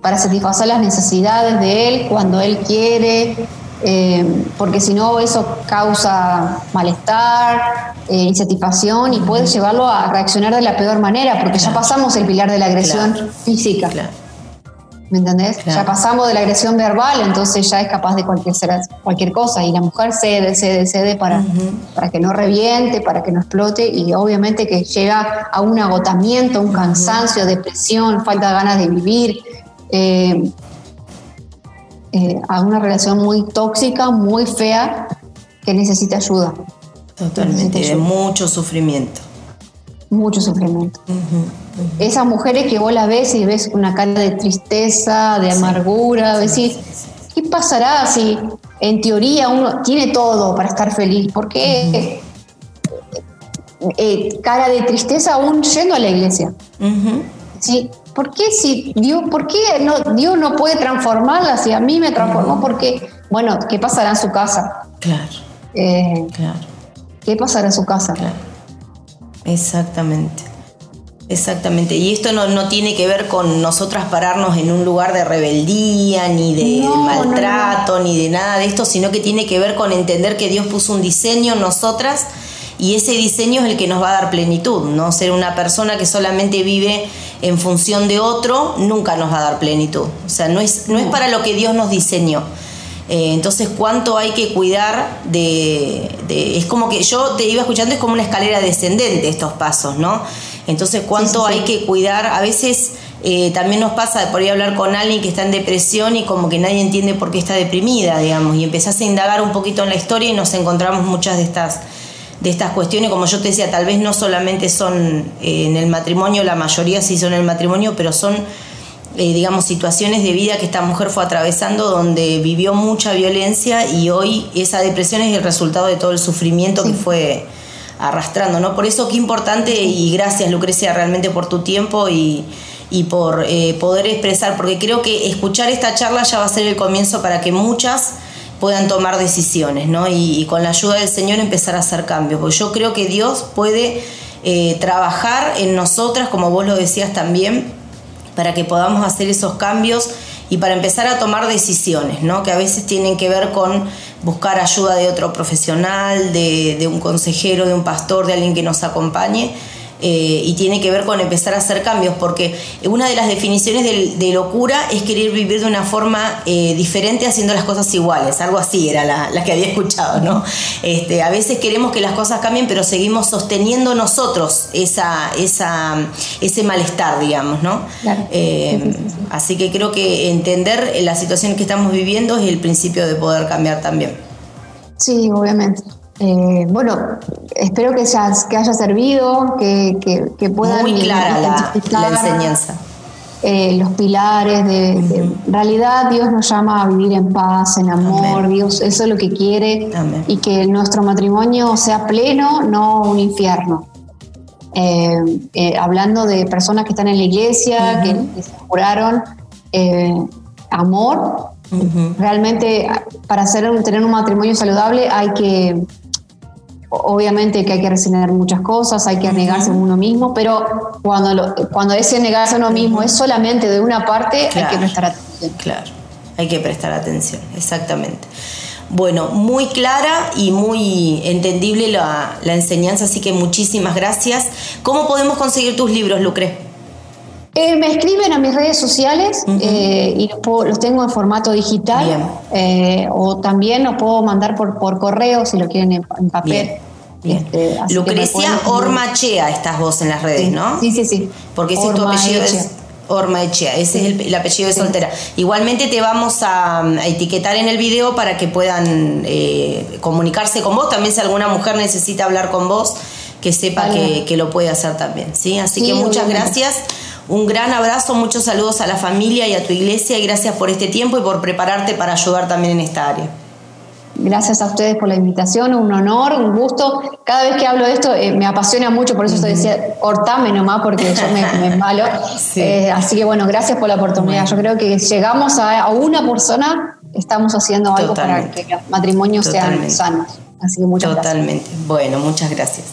Para satisfacer las necesidades de él cuando él quiere, eh, porque si no eso causa malestar, insatisfacción y puede llevarlo a reaccionar de la peor manera, porque ya pasamos el pilar de la agresión física. ¿Me entendés? Ya pasamos de la agresión verbal, entonces ya es capaz de cualquier, cualquier cosa. Y la mujer cede, cede, cede para, para que no reviente, para que no explote. Y obviamente que llega a un agotamiento, un cansancio, depresión, falta de ganas de vivir. Eh, eh, a una relación muy tóxica, muy fea, que necesita ayuda. Totalmente, de mucho sufrimiento. Mucho sufrimiento. Esas mujeres que vos la ves y ves una cara de tristeza, de amargura, decís, ¿qué pasará si en teoría uno tiene todo para estar feliz? ¿Por qué eh, cara de tristeza aún yendo a la iglesia? ¿Sí? ¿Por qué si Dios, por qué no, Dios no puede transformarla si a mí me transformó? Porque, bueno, ¿qué pasará en su casa? Claro. Eh, claro. ¿Qué pasará en su casa? Claro. Exactamente. Exactamente, y esto no, tiene que ver con nosotras pararnos en un lugar de rebeldía, ni de maltrato, ni de nada de esto, sino que tiene que ver con entender que Dios puso un diseño en nosotras y ese diseño es el que nos va a dar plenitud, no ser una persona que solamente vive en función de otro, nunca nos va a dar plenitud. O sea, no es, no es para lo que Dios nos diseñó. Eh, entonces, ¿cuánto hay que cuidar de, Es como que yo te iba escuchando, es como una escalera descendente estos pasos, ¿no? Entonces, ¿cuánto hay que cuidar? A veces eh, también nos pasa de por ahí hablar con alguien que está en depresión y como que nadie entiende por qué está deprimida, digamos, y empezás a indagar un poquito en la historia y nos encontramos muchas de estas de estas cuestiones, como yo te decía, tal vez no solamente son eh, en el matrimonio, la mayoría sí son en el matrimonio, pero son eh, digamos, situaciones de vida que esta mujer fue atravesando donde vivió mucha violencia y hoy esa depresión es el resultado de todo el sufrimiento que fue arrastrando, ¿no? Por eso qué importante y gracias Lucrecia realmente por tu tiempo y, por eh, poder expresar, porque creo que escuchar esta charla ya va a ser el comienzo para que muchas puedan tomar decisiones, ¿no? Y, con la ayuda del Señor empezar a hacer cambios, porque yo creo que Dios puede eh, trabajar en nosotras, como vos lo decías también, para que podamos hacer esos cambios y para empezar a tomar decisiones, ¿no? que a veces tienen que ver con buscar ayuda de otro profesional, de, un consejero, de un pastor, de alguien que nos acompañe eh, y tiene que ver con empezar a hacer cambios, porque una de las definiciones de, locura es querer vivir de una forma eh, diferente haciendo las cosas iguales, algo así era la, que había escuchado, ¿no? Este, a veces queremos que las cosas cambien, pero seguimos sosteniendo nosotros esa, esa, ese malestar, digamos, ¿no? Eh, así que creo que entender la situación que estamos viviendo es el principio de poder cambiar también. Sí, obviamente. Eh, bueno, espero que, que haya servido, que, que, puedan Muy clara la, enseñanza. Eh, los pilares de, en realidad Dios nos llama a vivir en paz, en amor, Dios eso es lo que quiere y que nuestro matrimonio sea pleno, no un infierno. Eh, hablando de personas que están en la iglesia, que, se juraron amor, realmente para hacer, tener un matrimonio saludable hay que obviamente que hay que resignar muchas cosas, hay que negarse a uno mismo, pero cuando, cuando ese negarse a uno mismo es solamente de una parte, hay que prestar atención. Claro, hay que prestar atención, exactamente. Bueno, muy clara y muy entendible la, enseñanza, así que muchísimas gracias. ¿Cómo podemos conseguir tus libros, Lucre? Eh, me escriben a mis redes sociales eh, y los, tengo en formato digital eh, o también los puedo mandar por, por correo si lo quieren en, papel. Este, Lucrecia Ormachea estás vos en las redes, ¿no? Sí, sí, sí. Porque ese tu apellido es Ormaechea, ese es el, apellido de soltera. Igualmente te vamos a, etiquetar en el video para que puedan comunicarse con vos. También si alguna mujer necesita hablar con vos, que sepa que, lo puede hacer también. ¿sí? Así que muchas gracias. Un gran abrazo, muchos saludos a la familia y a tu iglesia y gracias por este tiempo y por prepararte para ayudar también en esta área. Gracias a ustedes por la invitación, un honor, un gusto. Cada vez que hablo de esto eh, me apasiona mucho, por eso te decía, cortame nomás porque yo me, malo. Eh, así que bueno, gracias por la oportunidad. Yo creo que llegamos a, una persona, estamos haciendo algo para que los matrimonios sean sanos. Así que muchas Totalmente. Bueno, muchas gracias.